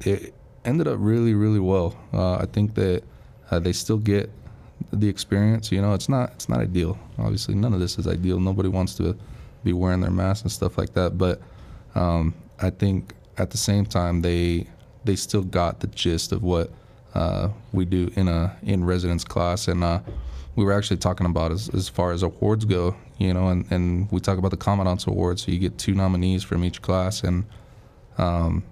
it ended up really really well. Uh, I think that uh, they still get the experience. You know, it's not it's not ideal. Obviously, none of this is ideal. Nobody wants to be wearing their masks and stuff like that. But um, I think at the same time they they still got the gist of what uh, we do in a in residence class, and uh, we were actually talking about as, as far as awards go, you know, and, and we talk about the commandant's award, so you get two nominees from each class, and um,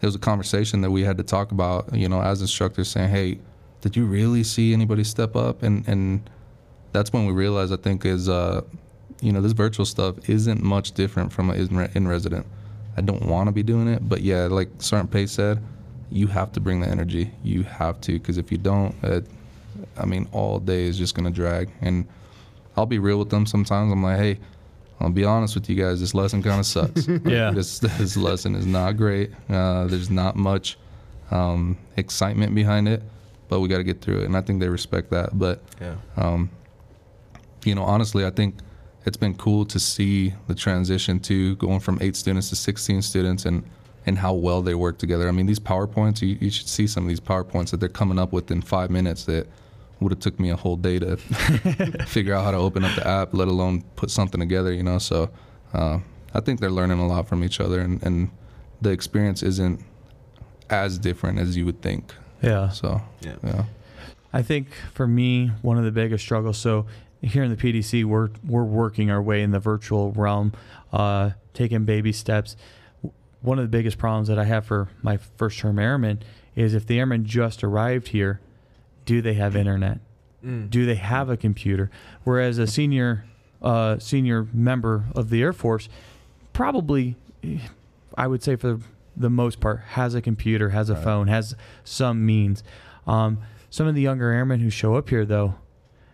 it was a conversation that we had to talk about. You know, as instructors, saying, "Hey, did you really see anybody step up?" And and that's when we realized, I think, is uh, you know, this virtual stuff isn't much different from an in, in resident. I don't want to be doing it, but yeah, like Sergeant Pace said, you have to bring the energy. You have to, because if you don't, it, I mean, all day is just gonna drag. And I'll be real with them sometimes. I'm like, hey, I'll be honest with you guys. This lesson kind of sucks. Yeah. this this lesson is not great. Uh, there's not much um, excitement behind it, but we got to get through it. And I think they respect that. But Yeah. um, you know, honestly, I think it's been cool to see the transition to going from eight students to 16 students and and how well they work together. I mean, these PowerPoints, you, you should see some of these PowerPoints that they're coming up with in five minutes that would have took me a whole day to figure out how to open up the app, let alone put something together, you know? So uh, I think they're learning a lot from each other and, and the experience isn't as different as you would think. Yeah. So, Yeah. yeah. I think for me, one of the biggest struggles. So here in the PDC, we're we're working our way in the virtual realm, uh, taking baby steps. One of the biggest problems that I have for my first term airmen is if the airmen just arrived here, do they have internet? Mm. Do they have a computer? Whereas a senior uh, senior member of the Air Force probably, eh, I would say for the most part, has a computer, has a Right. phone, has some means. Um, some of the younger airmen who show up here, though,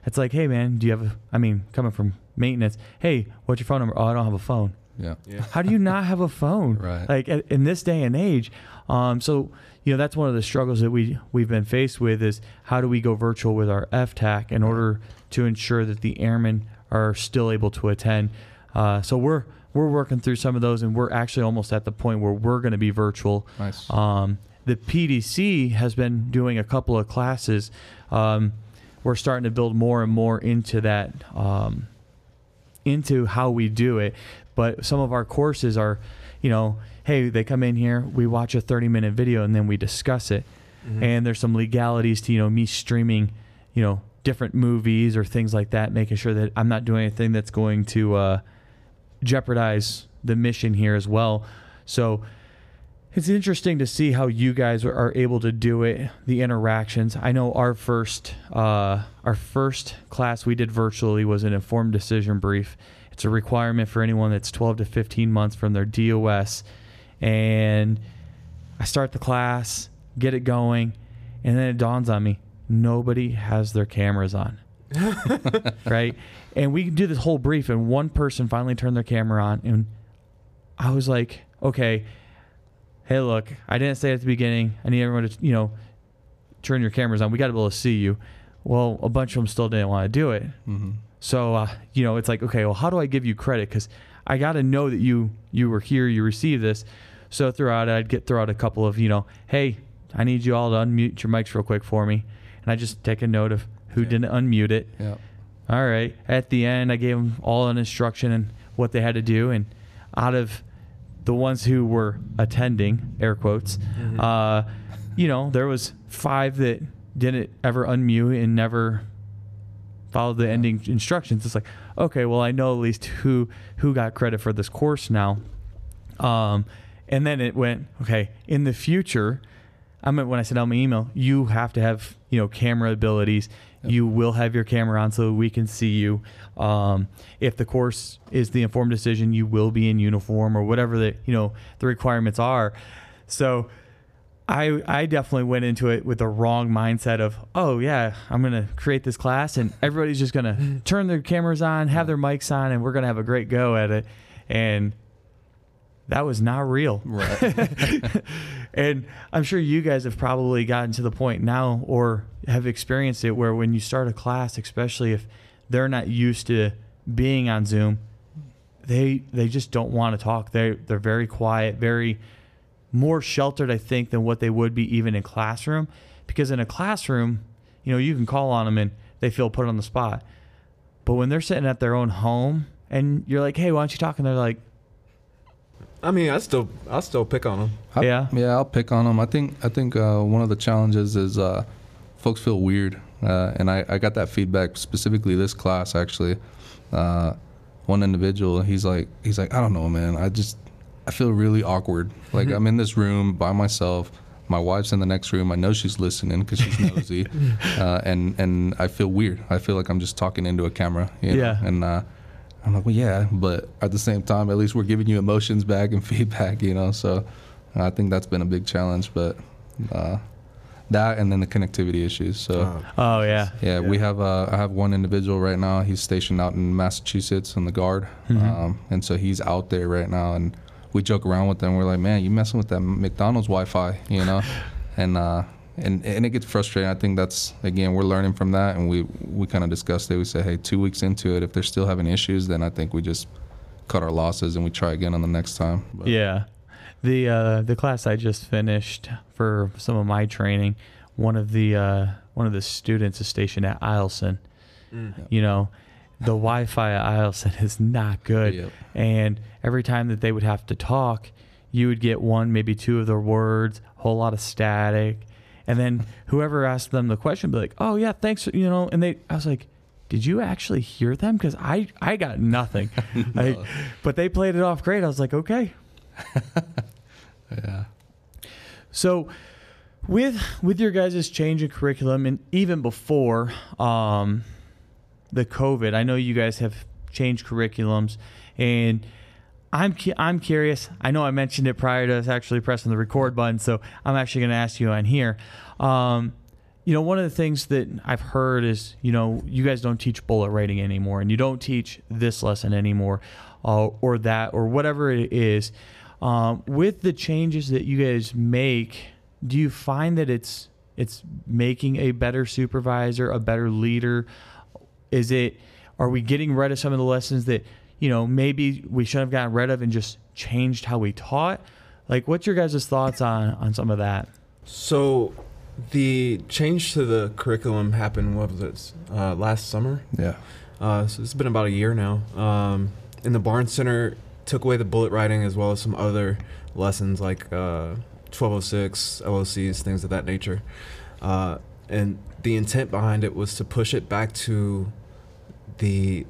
it's like, hey man, do you have a? I mean, coming from maintenance, hey, what's your phone number? Oh, I don't have a phone. Yeah. Yeah. How do you not have a phone? Right. Like at- in this day and age. Um, so you know that's one of the struggles that we we've been faced with is how do we go virtual with our FTAC in order to ensure that the airmen are still able to attend. Uh, so we're we're working through some of those, and we're actually almost at the point where we're going to be virtual. Nice. Um, the PDC has been doing a couple of classes. Um, we're starting to build more and more into that, um, into how we do it. But some of our courses are, you know, hey, they come in here, we watch a 30 minute video, and then we discuss it. Mhm. And there's some legalities to, you know, me streaming, you know, different movies or things like that, making sure that I'm not doing anything that's going to uh, jeopardize the mission here as well. So it's interesting to see how you guys are- able to do it, the interactions. I know our first uh, our first class we did virtually was an informed decision brief. It's a requirement for anyone that's 12 to 15 months from their DOS. And I start the class, get it going, and then it dawns on me nobody has their cameras on. right? And we do this whole brief, and one person finally turned their camera on, and I was like, okay, hey, look, I didn't say at the beginning. I need everyone to, you know, turn your cameras on. We got to be able to see you. Well, a bunch of them still didn't want to do it. Mm-hmm. So, uh, you know, it's like, okay, well, how do I give you credit? Because I got to know that you you were here, you received this. So throughout it, I'd get throughout a couple of, you know, hey, I need you all to unmute your mics real quick for me, and I just take a note of who Yeah. didn't unmute it. Yeah. All right. At the end, I gave them all an instruction and what they had to do, and out of the ones who were attending, air quotes, Mhm. uh, you know, there was five that didn't ever unmute and never followed the ending instructions. It's like, okay, well, I know at least who who got credit for this course now. Um, and then it went, okay, in the future, I meant when I sent out my email, you have to have you know camera abilities. Yep. You will have your camera on so we can see you. Um, if the course is the informed decision, you will be in uniform or whatever the you know the requirements are. So I I definitely went into it with the wrong mindset of oh yeah I'm gonna create this class and everybody's just gonna turn their cameras on, have their mics on, and we're gonna have a great go at it. And that was not real. Right. and I'm sure you guys have probably gotten to the point now or have experienced it where when you start a class, especially if they're not used to being on Zoom, they they just don't want to talk. They they're very quiet, very more sheltered, I think, than what they would be even in classroom. Because in a classroom, you know, you can call on them and they feel put on the spot. But when they're sitting at their own home and you're like, hey, why don't you talk? And they're like, I mean, I still I still pick on them. I- Yeah? Yeah, I'll pick on them. I think I think uh, one of the challenges is uh, folks feel weird, uh, and I, I got that feedback specifically this class actually. Uh, one individual, he's like he's like I don't know, man. I just I feel really awkward. Like I'm in this room by myself. My wife's in the next room. I know she's listening because she's nosy, uh, and and I feel weird. I feel like I'm just talking into a camera. You know? Yeah. And uh, I'm like, well, yeah, but at the same time, at least we're giving you emotions back and feedback. You know, so I think that's been a big challenge. But uh, that and then the connectivity issues. So. Uh, Oh yeah. Yeah, we have. Uh, I have one individual right now. He's stationed out in Massachusetts in the guard, Mhm. um, and so he's out there right now. And we joke around with them. We're like, "Man, you messing with that McDonald's Wi-Fi?" You know, and uh, and and it gets frustrating. I think that's again we're learning from that, and we we kind of discussed it. We say, "Hey, two weeks into it, if they're still having issues, then I think we just cut our losses and we try again on the next time." But, Yeah. The uh, the class I just finished for some of my training, one of the uh, one of the students is stationed at Eielson. mm. You know, the Wi-Fi at Eielson is not good, Yep. and every time that they would have to talk, you would get one, maybe two of their words, a whole lot of static, and then whoever asked them the question be like, "Oh yeah, thanks," you know, and they, I was like. Did you actually hear them? Because I, I got nothing. I, but they played it off great. I was like, okay, Yeah. So, with with your guys' change in curriculum, and even before um, the COVID, I know you guys have changed curriculums, and I'm cu- I'm curious. I know I mentioned it prior to us actually pressing the record button, so I'm actually going to ask you on here. Um, you know, one of the things that I've heard is, you know, you guys don't teach bullet writing anymore, and you don't teach this lesson anymore, uh, or that, or whatever it is. Um, with the changes that you guys make, do you find that it's it's making a better supervisor, a better leader? Is it are we getting rid of some of the lessons that you know maybe we should have gotten rid of and just changed how we taught? Like, what's your guys' thoughts on on some of that? So, the change to the curriculum happened. What was it? Uh, last summer. Yeah. Uh, so it's been about a year now. Um, and the Barnes Center took away the bullet writing as well as some other lessons like uh, 1206, LOCs, things of that nature. Uh, and the intent behind it was to push it back to the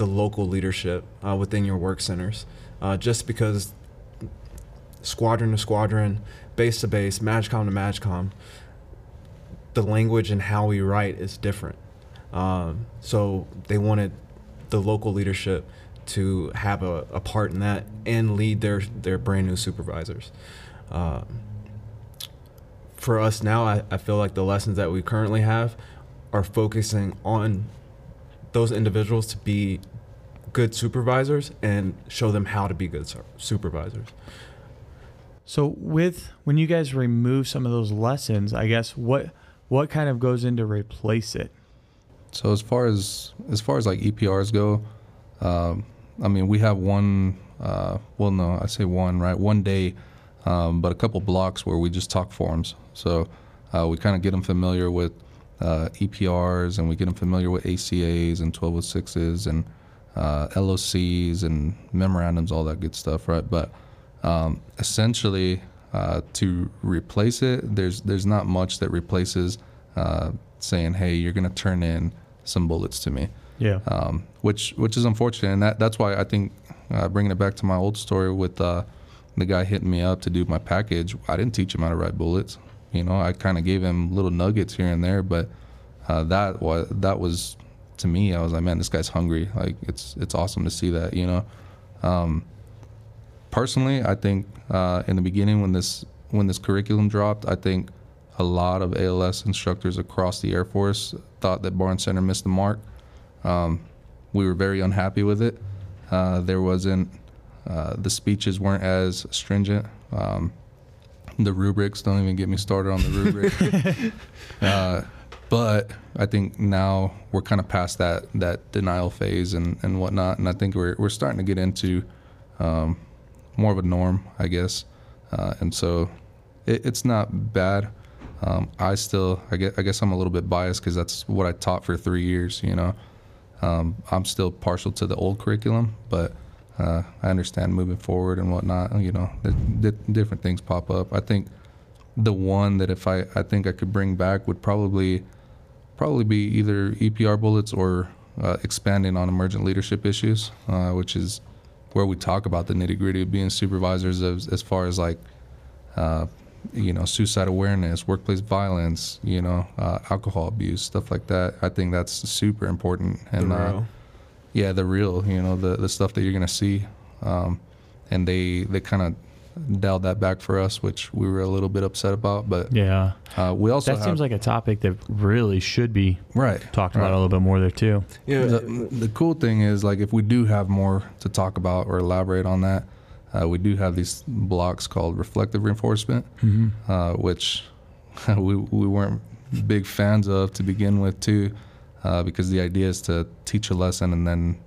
the local leadership uh, within your work centers. Uh, just because squadron to squadron, base to base, MAJCOM to MAJCOM, the language and how we write is different. Um, so they wanted the local leadership to have a, a part in that and lead their their brand new supervisors. Um, for us now, I, I feel like the lessons that we currently have are focusing on those individuals to be good supervisors and show them how to be good supervisors. So with when you guys remove some of those lessons, I guess what what kind of goes in to replace it? So as far as as far as like EPRs go, um, I mean we have one. Uh, well, no, I say one, right? One day, um, but a couple blocks where we just talk forms. So uh, we kind of get them familiar with uh, EPRs, and we get them familiar with ACAs and 1206s and uh, LOCs and memorandums, all that good stuff, right? But um, essentially, uh, to replace it, there's there's not much that replaces uh, saying, "Hey, you're going to turn in some bullets to me," Yeah. um, which which is unfortunate, and that that's why I think uh, bringing it back to my old story with uh, the guy hitting me up to do my package. I didn't teach him how to write bullets. You know, I kind of gave him little nuggets here and there, but uh, that was that was to me. I was like, man, this guy's hungry. Like it's it's awesome to see that. You know. Um, personally, I think uh, in the beginning when this when this curriculum dropped, I think a lot of ALS instructors across the Air Force thought that Barnes Center missed the mark. Um, we were very unhappy with it. Uh, there wasn't uh, the speeches weren't as stringent. Um, the rubrics don't even get me started on the rubric. but I think now we're kind of past that that denial phase and, and whatnot, and I think we're we're starting to get into um, more of a norm, I guess. Uh, and so it, it's not bad. Um, I still, I guess, I guess I'm a little bit biased because that's what I taught for three years. You know, um, I'm still partial to the old curriculum, but uh, I understand moving forward and whatnot. You know, different things pop up. I think the one that if I, I think I could bring back would probably, probably be either EPR bullets or uh, expanding on emergent leadership issues, uh, which is where we talk about the nitty gritty of being supervisors as, as far as like uh, you know suicide awareness workplace violence you know uh, alcohol abuse stuff like that. I think that's super important and The uh, yeah the real you know the, the stuff that you're gonna see. Um, and they they kind of dialed that back for us which we were a little bit upset about but Yeah. uh, we also That have, seems like a topic that really should be right talked about right. a little bit more there too. yeah, the, the cool thing is like if we do have more to talk about or elaborate on that uh, we do have these blocks called reflective reinforcement Mm-hmm. uh, which we, we weren't big fans of to begin with too uh, because the idea is to teach a lesson and then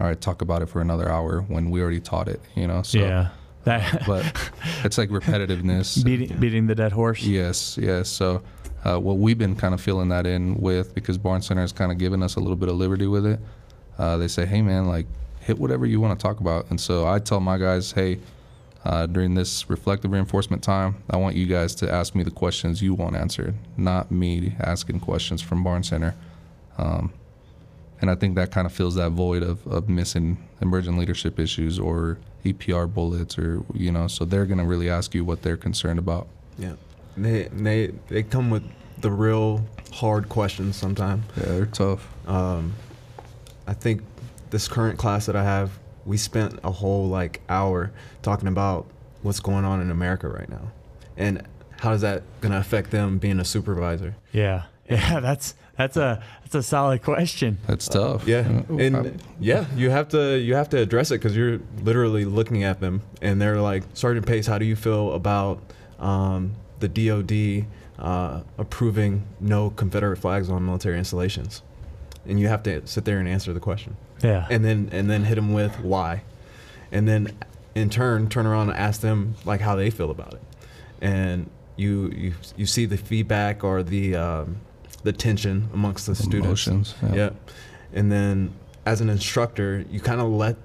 all right talk about it for another hour when we already taught it you know so yeah. That but it's like repetitiveness beating beating the dead horse. Yes, yes. So, uh, what we've been kind of filling that in with because Barnes Center has kind of given us a little bit of liberty with it. Uh, they say, hey, man, like, hit whatever you want to talk about. And so I tell my guys, hey, uh, during this reflective reinforcement time, I want you guys to ask me the questions you want answered, not me asking questions from Barnes Center. Um, and I think that kind of fills that void of, of missing emergent leadership issues or EPR bullets or, you know, so they're going to really ask you what they're concerned about. yeah. They they they come with the real hard questions sometimes. Yeah, they're tough. um, I think this current class that I have, we spent a whole like hour talking about what's going on in America right now, and how is that going to affect them being a supervisor? Yeah. Yeah, that's that's a that's a solid question. That's tough. Yeah, and I- yeah, you have to you have to address it because you're literally looking at them, and they're like, Sergeant Pace, how do you feel about um, the DoD uh, approving no Confederate flags on military installations? And you have to sit there and answer the question. Yeah. and then and then hit them with why, and then in turn turn around and ask them like how they feel about it, and you you you see the feedback or the um, the tension amongst the students. Emotions. Yeah. and then as an instructor, you kind of let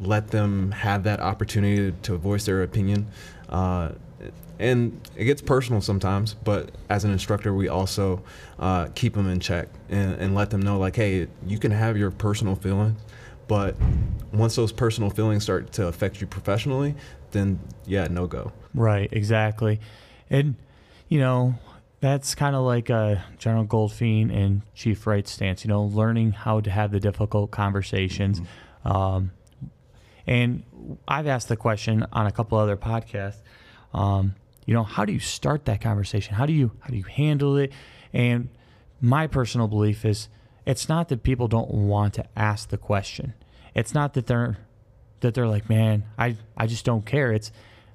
let them have that opportunity to voice their opinion. Uh, and it gets personal sometimes, but as an instructor, we also uh, keep them in check and, and let them know, like, hey, you can have your personal feelings, but once those personal feelings start to affect you professionally, then yeah, no go. Right, exactly. And, you know, that's kind of like uh, General Goldfein and Chief Wright's stance, you know, learning how to have the difficult conversations. Um, and I've asked the question on a couple other podcasts, um, you know, how do you start that conversation? How do you how do you handle it? And my personal belief is it's not that people don't want to ask the question. It's not that they're that they're like, man, I, I just don't care. It's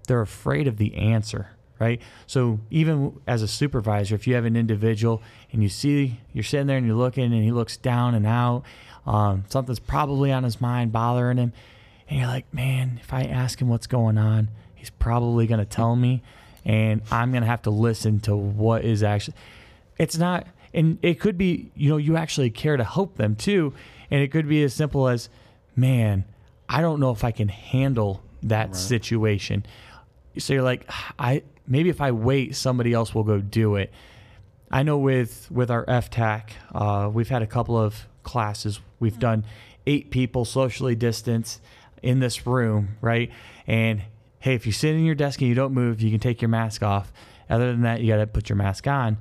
they're afraid of the answer, right? So even as a supervisor, if you have an individual and you see you're sitting there and you're looking and he looks down and out, um, something's probably on his mind bothering him, and you're like, man, if I ask him what's going on, he's probably gonna tell me, and I'm gonna have to listen to what is actually. It's not, and it could be, you know, you actually care to help them too, and it could be as simple as, man, I don't know if I can handle that situation. So you're like, I maybe if I wait, somebody else will go do it. I know with with our FTAC, uh, we've had a couple of classes. We've done eight people socially distanced in this room, right? And hey, if you sit in your desk and you don't move, you can take your mask off. Other than that, you got to put your mask on.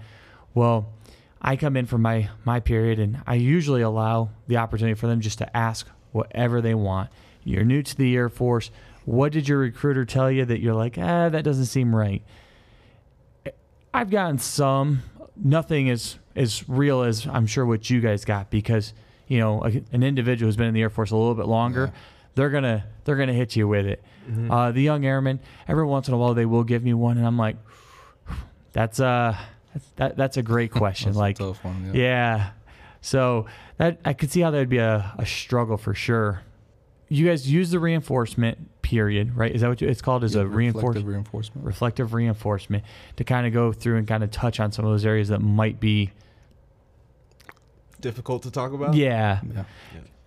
Well, I come in for my my period, and I usually allow the opportunity for them just to ask whatever they want. You're new to the Air Force. What did your recruiter tell you that you're like, ah, that doesn't seem right? I've gotten some, nothing as as real as I'm sure what you guys got because you know a, an individual who's been in the Air Force a little bit longer, Yeah. they're gonna they're gonna hit you with it. Uh, the young airmen, every once in a while they will give me one, and I'm like, that's uh that's, that that's a great question. That's a like, tough one. yeah. Yeah. So that I could see how that would be a, a struggle for sure. You guys use the reinforcement period, right? Is that what you- it's called? Is Yeah, a reinforcement reflective reinforcement. reflective reinforcement to kind of go through and kind of touch on some of those areas that might be Difficult to talk about. yeah yeah.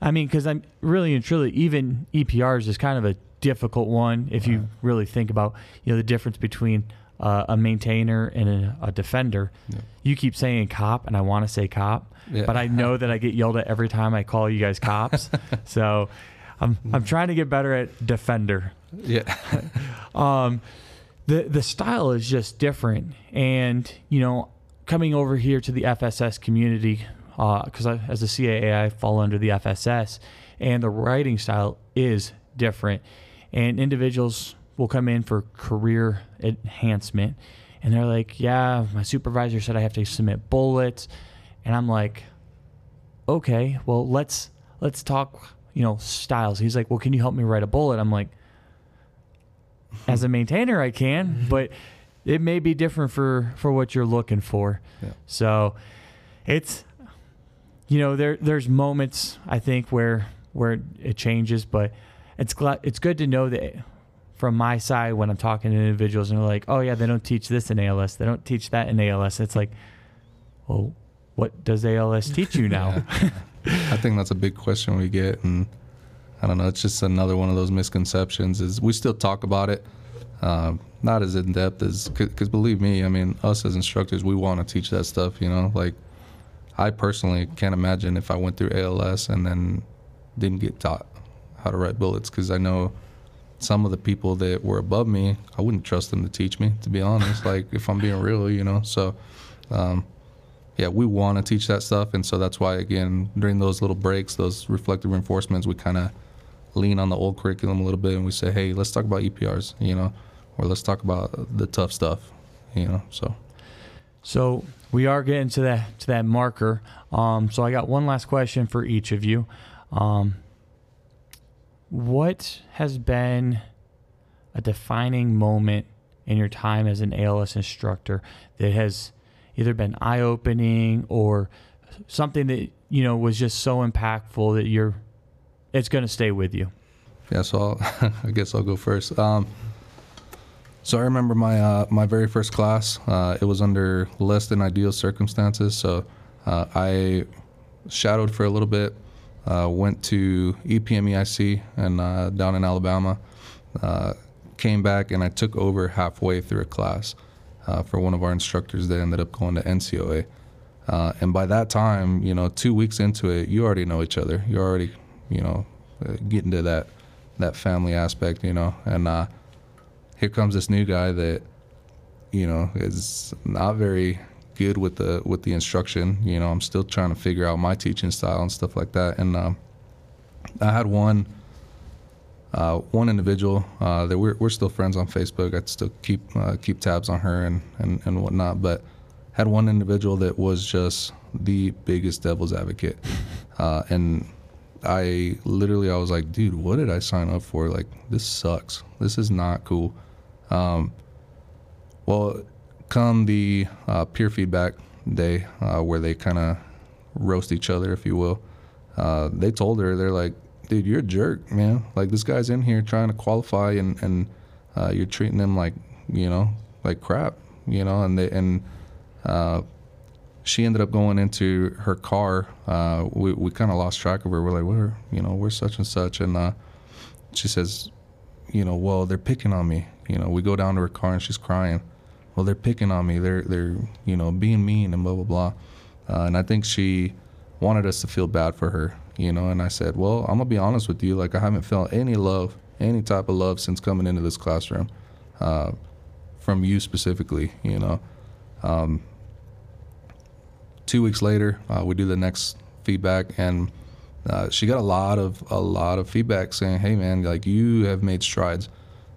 i mean because i'm really and truly even eprs is kind of a difficult one if you really think about you know the difference between uh, a maintainer and a, a defender Yeah. you keep saying cop and i want to say cop Yeah. but i know that i get yelled at every time i call you guys cops so I'm I'm trying to get better at defender. Yeah. Um, the the style is just different, and you know, coming over here to the FSS community, because I as a CAA I fall under the FSS, and the writing style is different, and individuals will come in for career enhancement, and they're like, yeah, my supervisor said I have to submit bullets, and I'm like, okay, well let's let's talk, you know, styles. He's like, well, can you help me write a bullet? I'm like as a maintainer I can, but it may be different for for what you're looking for. Yeah. So it's you know there there's moments I think where where it changes, but it's gl- it's good to know that from my side when I'm talking to individuals and they're like, oh yeah, they don't teach this in ALS, they don't teach that in ALS. It's like, well, what does ALS teach you now? I think that's a big question we get, and I don't know. It's just another one of those misconceptions. Is we still talk about it, um, not as in depth as because believe me, I mean, us as instructors, we want to teach that stuff. You know, like I personally can't imagine if I went through ALS and then didn't get taught how to write bullets because I know some of the people that were above me, I wouldn't trust them to teach me. To be honest, like if I'm being real, you know, so. Um, yeah, we want to teach that stuff, and so that's why again during those little breaks, those reflective reinforcements, we kind of lean on the old curriculum a little bit, and we say, hey, let's talk about EPRs, you know, or let's talk about the tough stuff, you know. So So we are getting to that to that marker. Um, so I got one last question for each of you. Um, what has been a defining moment in your time as an ALS instructor that has either been eye opening or something that you know was just so impactful that you're it's going to stay with you? yeah, so I'll, I guess I'll go first. Um, so I remember my uh, my very first class. Uh, it was under less than ideal circumstances. So uh, I shadowed for a little bit. Uh, went to EPMEIC and uh, down in Alabama. Uh, came back and I took over halfway through a class uh, for one of our instructors that ended up going to NCOA. Uh, and by that time, you know, two weeks into it, you already know each other. You're already, you know, uh, getting to that that family aspect, you know. And uh, here comes this new guy that, you know, is not very good with the with the instruction. You know, I'm still trying to figure out my teaching style and stuff like that. And um, I had one uh, one individual uh, that we're, we're still friends on Facebook. I still keep uh, keep tabs on her and, and, and whatnot. But had one individual that was just the biggest devil's advocate, uh, and I literally I was like, dude, what did I sign up for? Like this sucks. This is not cool. Um, well, come the uh, peer feedback day uh, where they kind of roast each other, if you will. Uh, they told her they're like, dude, you're a jerk, man. Like this guy's in here trying to qualify, and and uh, you're treating him like you know like crap, you know. And they and uh, she ended up going into her car. Uh, we we kind of lost track of her. We're like, we're you know we're such and such, and uh, she says, you know, well they're picking on me. You know, we go down to her car and she's crying. Well, they're picking on me. They're they're you know being mean and blah blah blah. Uh, and I think she wanted us to feel bad for her, you know. And I said, well, I'm gonna be honest with you. Like I haven't felt any love, any type of love since coming into this classroom, uh, from you specifically, you know. Um, two weeks later, uh, we do the next feedback, and uh, she got a lot of a lot of feedback saying, "Hey, man, like you have made strides.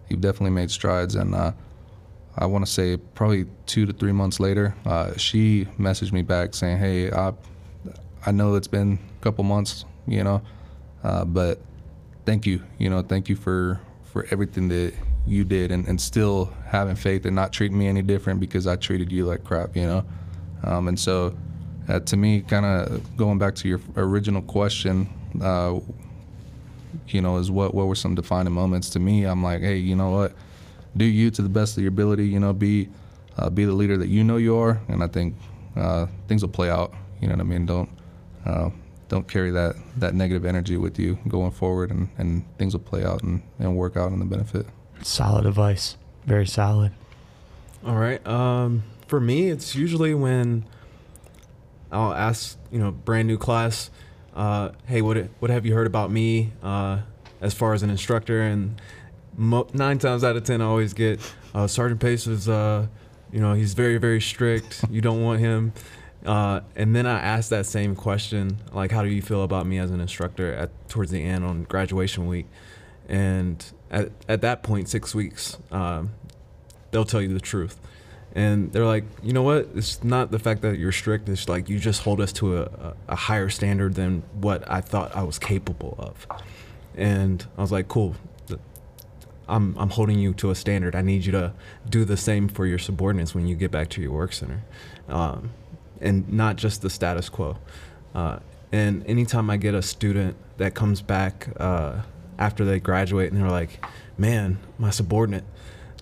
You've definitely made strides." And uh, I want to say probably two to three months later, uh, she messaged me back saying, "Hey, I, I know it's been a couple months, you know, uh, but thank you, you know, thank you for for everything that you did, and, and still having faith and not treating me any different because I treated you like crap, you know." Um, and so, uh, to me, kind of going back to your original question, uh, you know, is what what were some defining moments to me? I'm like, hey, you know what? Do you to the best of your ability. You know, be uh, be the leader that you know you are, and I think uh, things will play out. You know what I mean? Don't uh, don't carry that that negative energy with you going forward, and, and things will play out and, and work out in the benefit. Solid advice. Very solid. All right. Um, for me, it's usually when I'll ask, you know, brand new class, uh, hey, what what have you heard about me? Uh, as far as an instructor, and mo- nine times out of ten, I always get uh, Sergeant Pace is, uh, you know, he's very very strict. You don't want him. Uh, and then I asked that same question, like, how do you feel about me as an instructor at towards the end on graduation week? And at, at that point, six weeks, um, they'll tell you the truth. And they're like, you know what? It's not the fact that you're strict. It's like you just hold us to a, a higher standard than what I thought I was capable of. And I was like, cool. I'm, I'm holding you to a standard. I need you to do the same for your subordinates when you get back to your work center. Um, and not just the status quo. Uh, and anytime I get a student that comes back uh, after they graduate and they're like, "Man, my subordinate,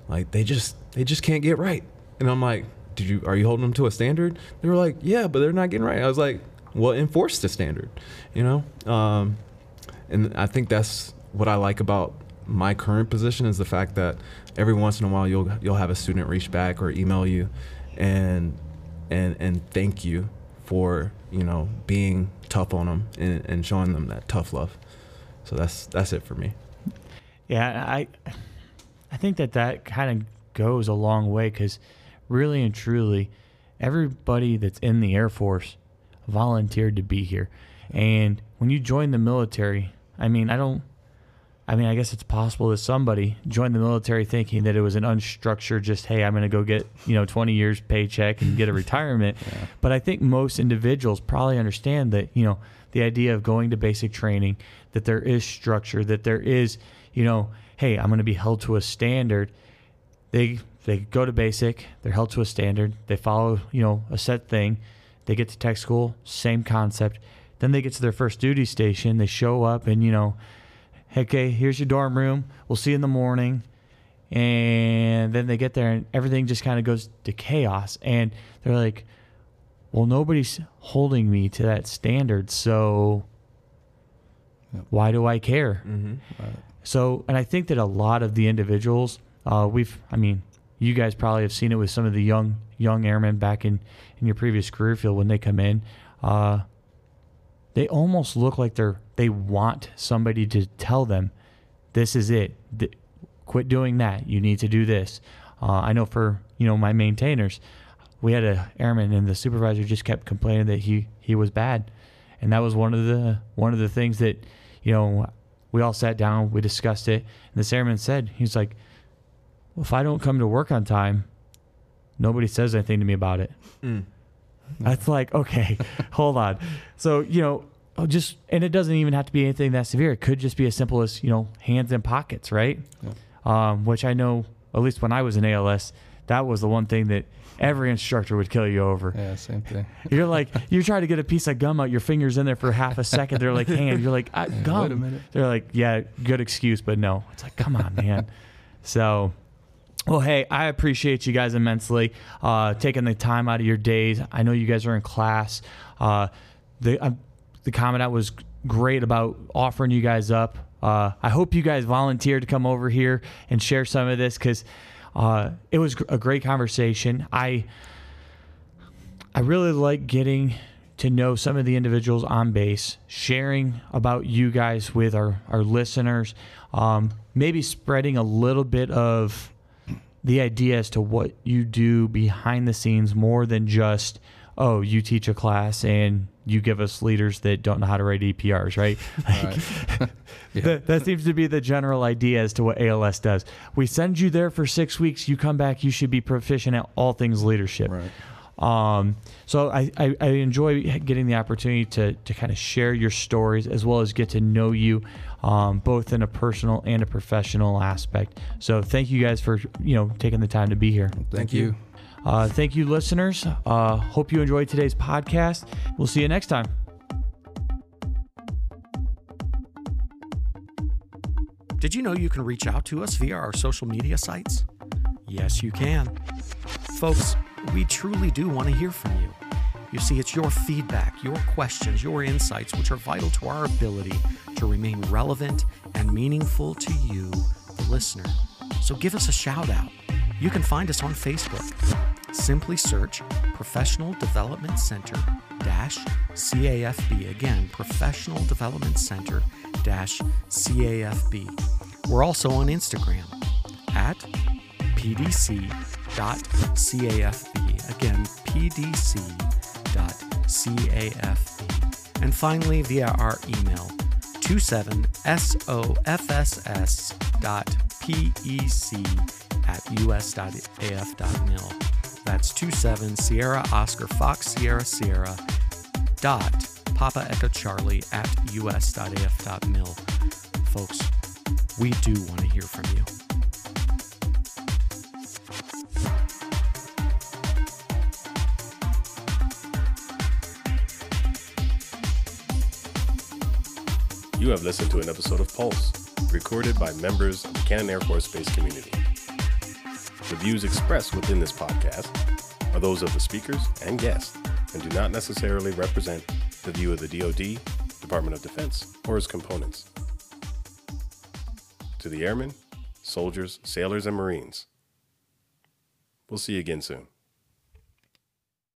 like they just they just can't get right," and I'm like, "Did you are you holding them to a standard?" They were like, "Yeah, but they're not getting right." I was like, "Well, enforce the standard," you know. Um, and I think that's what I like about my current position is the fact that every once in a while you'll you'll have a student reach back or email you, and and and thank you for you know being tough on them and, and showing them that tough love. So that's that's it for me. Yeah, I I think that that kind of goes a long way because really and truly, everybody that's in the Air Force volunteered to be here, and when you join the military, I mean, I don't I mean, I guess it's possible that somebody joined the military thinking that it was an unstructured, just hey, I'm going to go get you know 20 years paycheck and get a retirement. yeah. But I think most individuals probably understand that you know the idea of going to basic training, that there is structure, that there is you know, hey, I'm going to be held to a standard. They they go to basic, they're held to a standard, they follow you know a set thing. They get to tech school, same concept. Then they get to their first duty station, they show up, and you know okay, here's your dorm room. We'll see you in the morning. And then they get there and everything just kind of goes to chaos. And they're like, well, nobody's holding me to that standard. So why do I care? Mm-hmm. Right. So, and I think that a lot of the individuals, uh, we've, I mean, you guys probably have seen it with some of the young young airmen back in in your previous career field when they come in. Uh, they almost look like they're they want somebody to tell them this is it. Th- quit doing that. You need to do this. Uh, i know for you know my maintainers we had a airman and the supervisor just kept complaining that he he was bad. And that was one of the one of the things that you know we all sat down we discussed it. And the airman said he's like well, if i don't come to work on time nobody says anything to me about it. Mm. That's like, okay, hold on. So, you know, oh, just, and it doesn't even have to be anything that severe. It could just be as simple as, you know, hands in pockets, right? Yeah. Um, which I know, at least when I was in ALS, that was the one thing that every instructor would kill you over. Yeah, same thing. You're like, you try to get a piece of gum out, your fingers in there for half a second. They're like, hand. You're like, yeah, gum. Wait a minute. They're like, yeah, good excuse, but no. It's like, come on, man. so, well, hey, I appreciate you guys immensely uh, taking the time out of your days. I know you guys are in class. Uh, the uh, the comment was great about offering you guys up. Uh, I hope you guys volunteered to come over here and share some of this because uh, it was a great conversation. I I really like getting to know some of the individuals on base, sharing about you guys with our our listeners, um, maybe spreading a little bit of the idea as to what you do behind the scenes more than just oh you teach a class and you give us leaders that don't know how to write EPRs, right? right. yeah. that, that seems to be the general idea as to what ALS does. We send you there for six weeks. You come back. You should be proficient at all things leadership. Right. Um, so I, I, I, enjoy getting the opportunity to, to kind of share your stories as well as get to know you um, both in a personal and a professional aspect. So thank you guys for you know taking the time to be here. Thank, thank you. Uh, thank you, listeners. Uh, hope you enjoyed today's podcast. We'll see you next time. Did you know you can reach out to us via our social media sites? Yes, you can. Folks, we truly do want to hear from you. You see, it's your feedback, your questions, your insights, which are vital to our ability to remain relevant and meaningful to you, the listener. So give us a shout out. You can find us on Facebook. simply search Professional Development Center dash CAFB. Again, Professional Development Center dash CAFB. We're also on Instagram at pdc.cafb. Again, pdc.cafb. And finally, via our email, 27sofss.pec at us.af.mil. That's 27 Sierra Oscar Fox Sierra Sierra dot Papa Echo Charlie at us.af.mil. Folks, we do want to hear from you. You have listened to an episode of Pulse, recorded by members of the Cannon Air Force Base community. The views expressed within this podcast are those of the speakers and guests and do not necessarily represent the view of the DoD, Department of Defense, or its components. To the airmen, soldiers, sailors, and Marines, we'll see you again soon.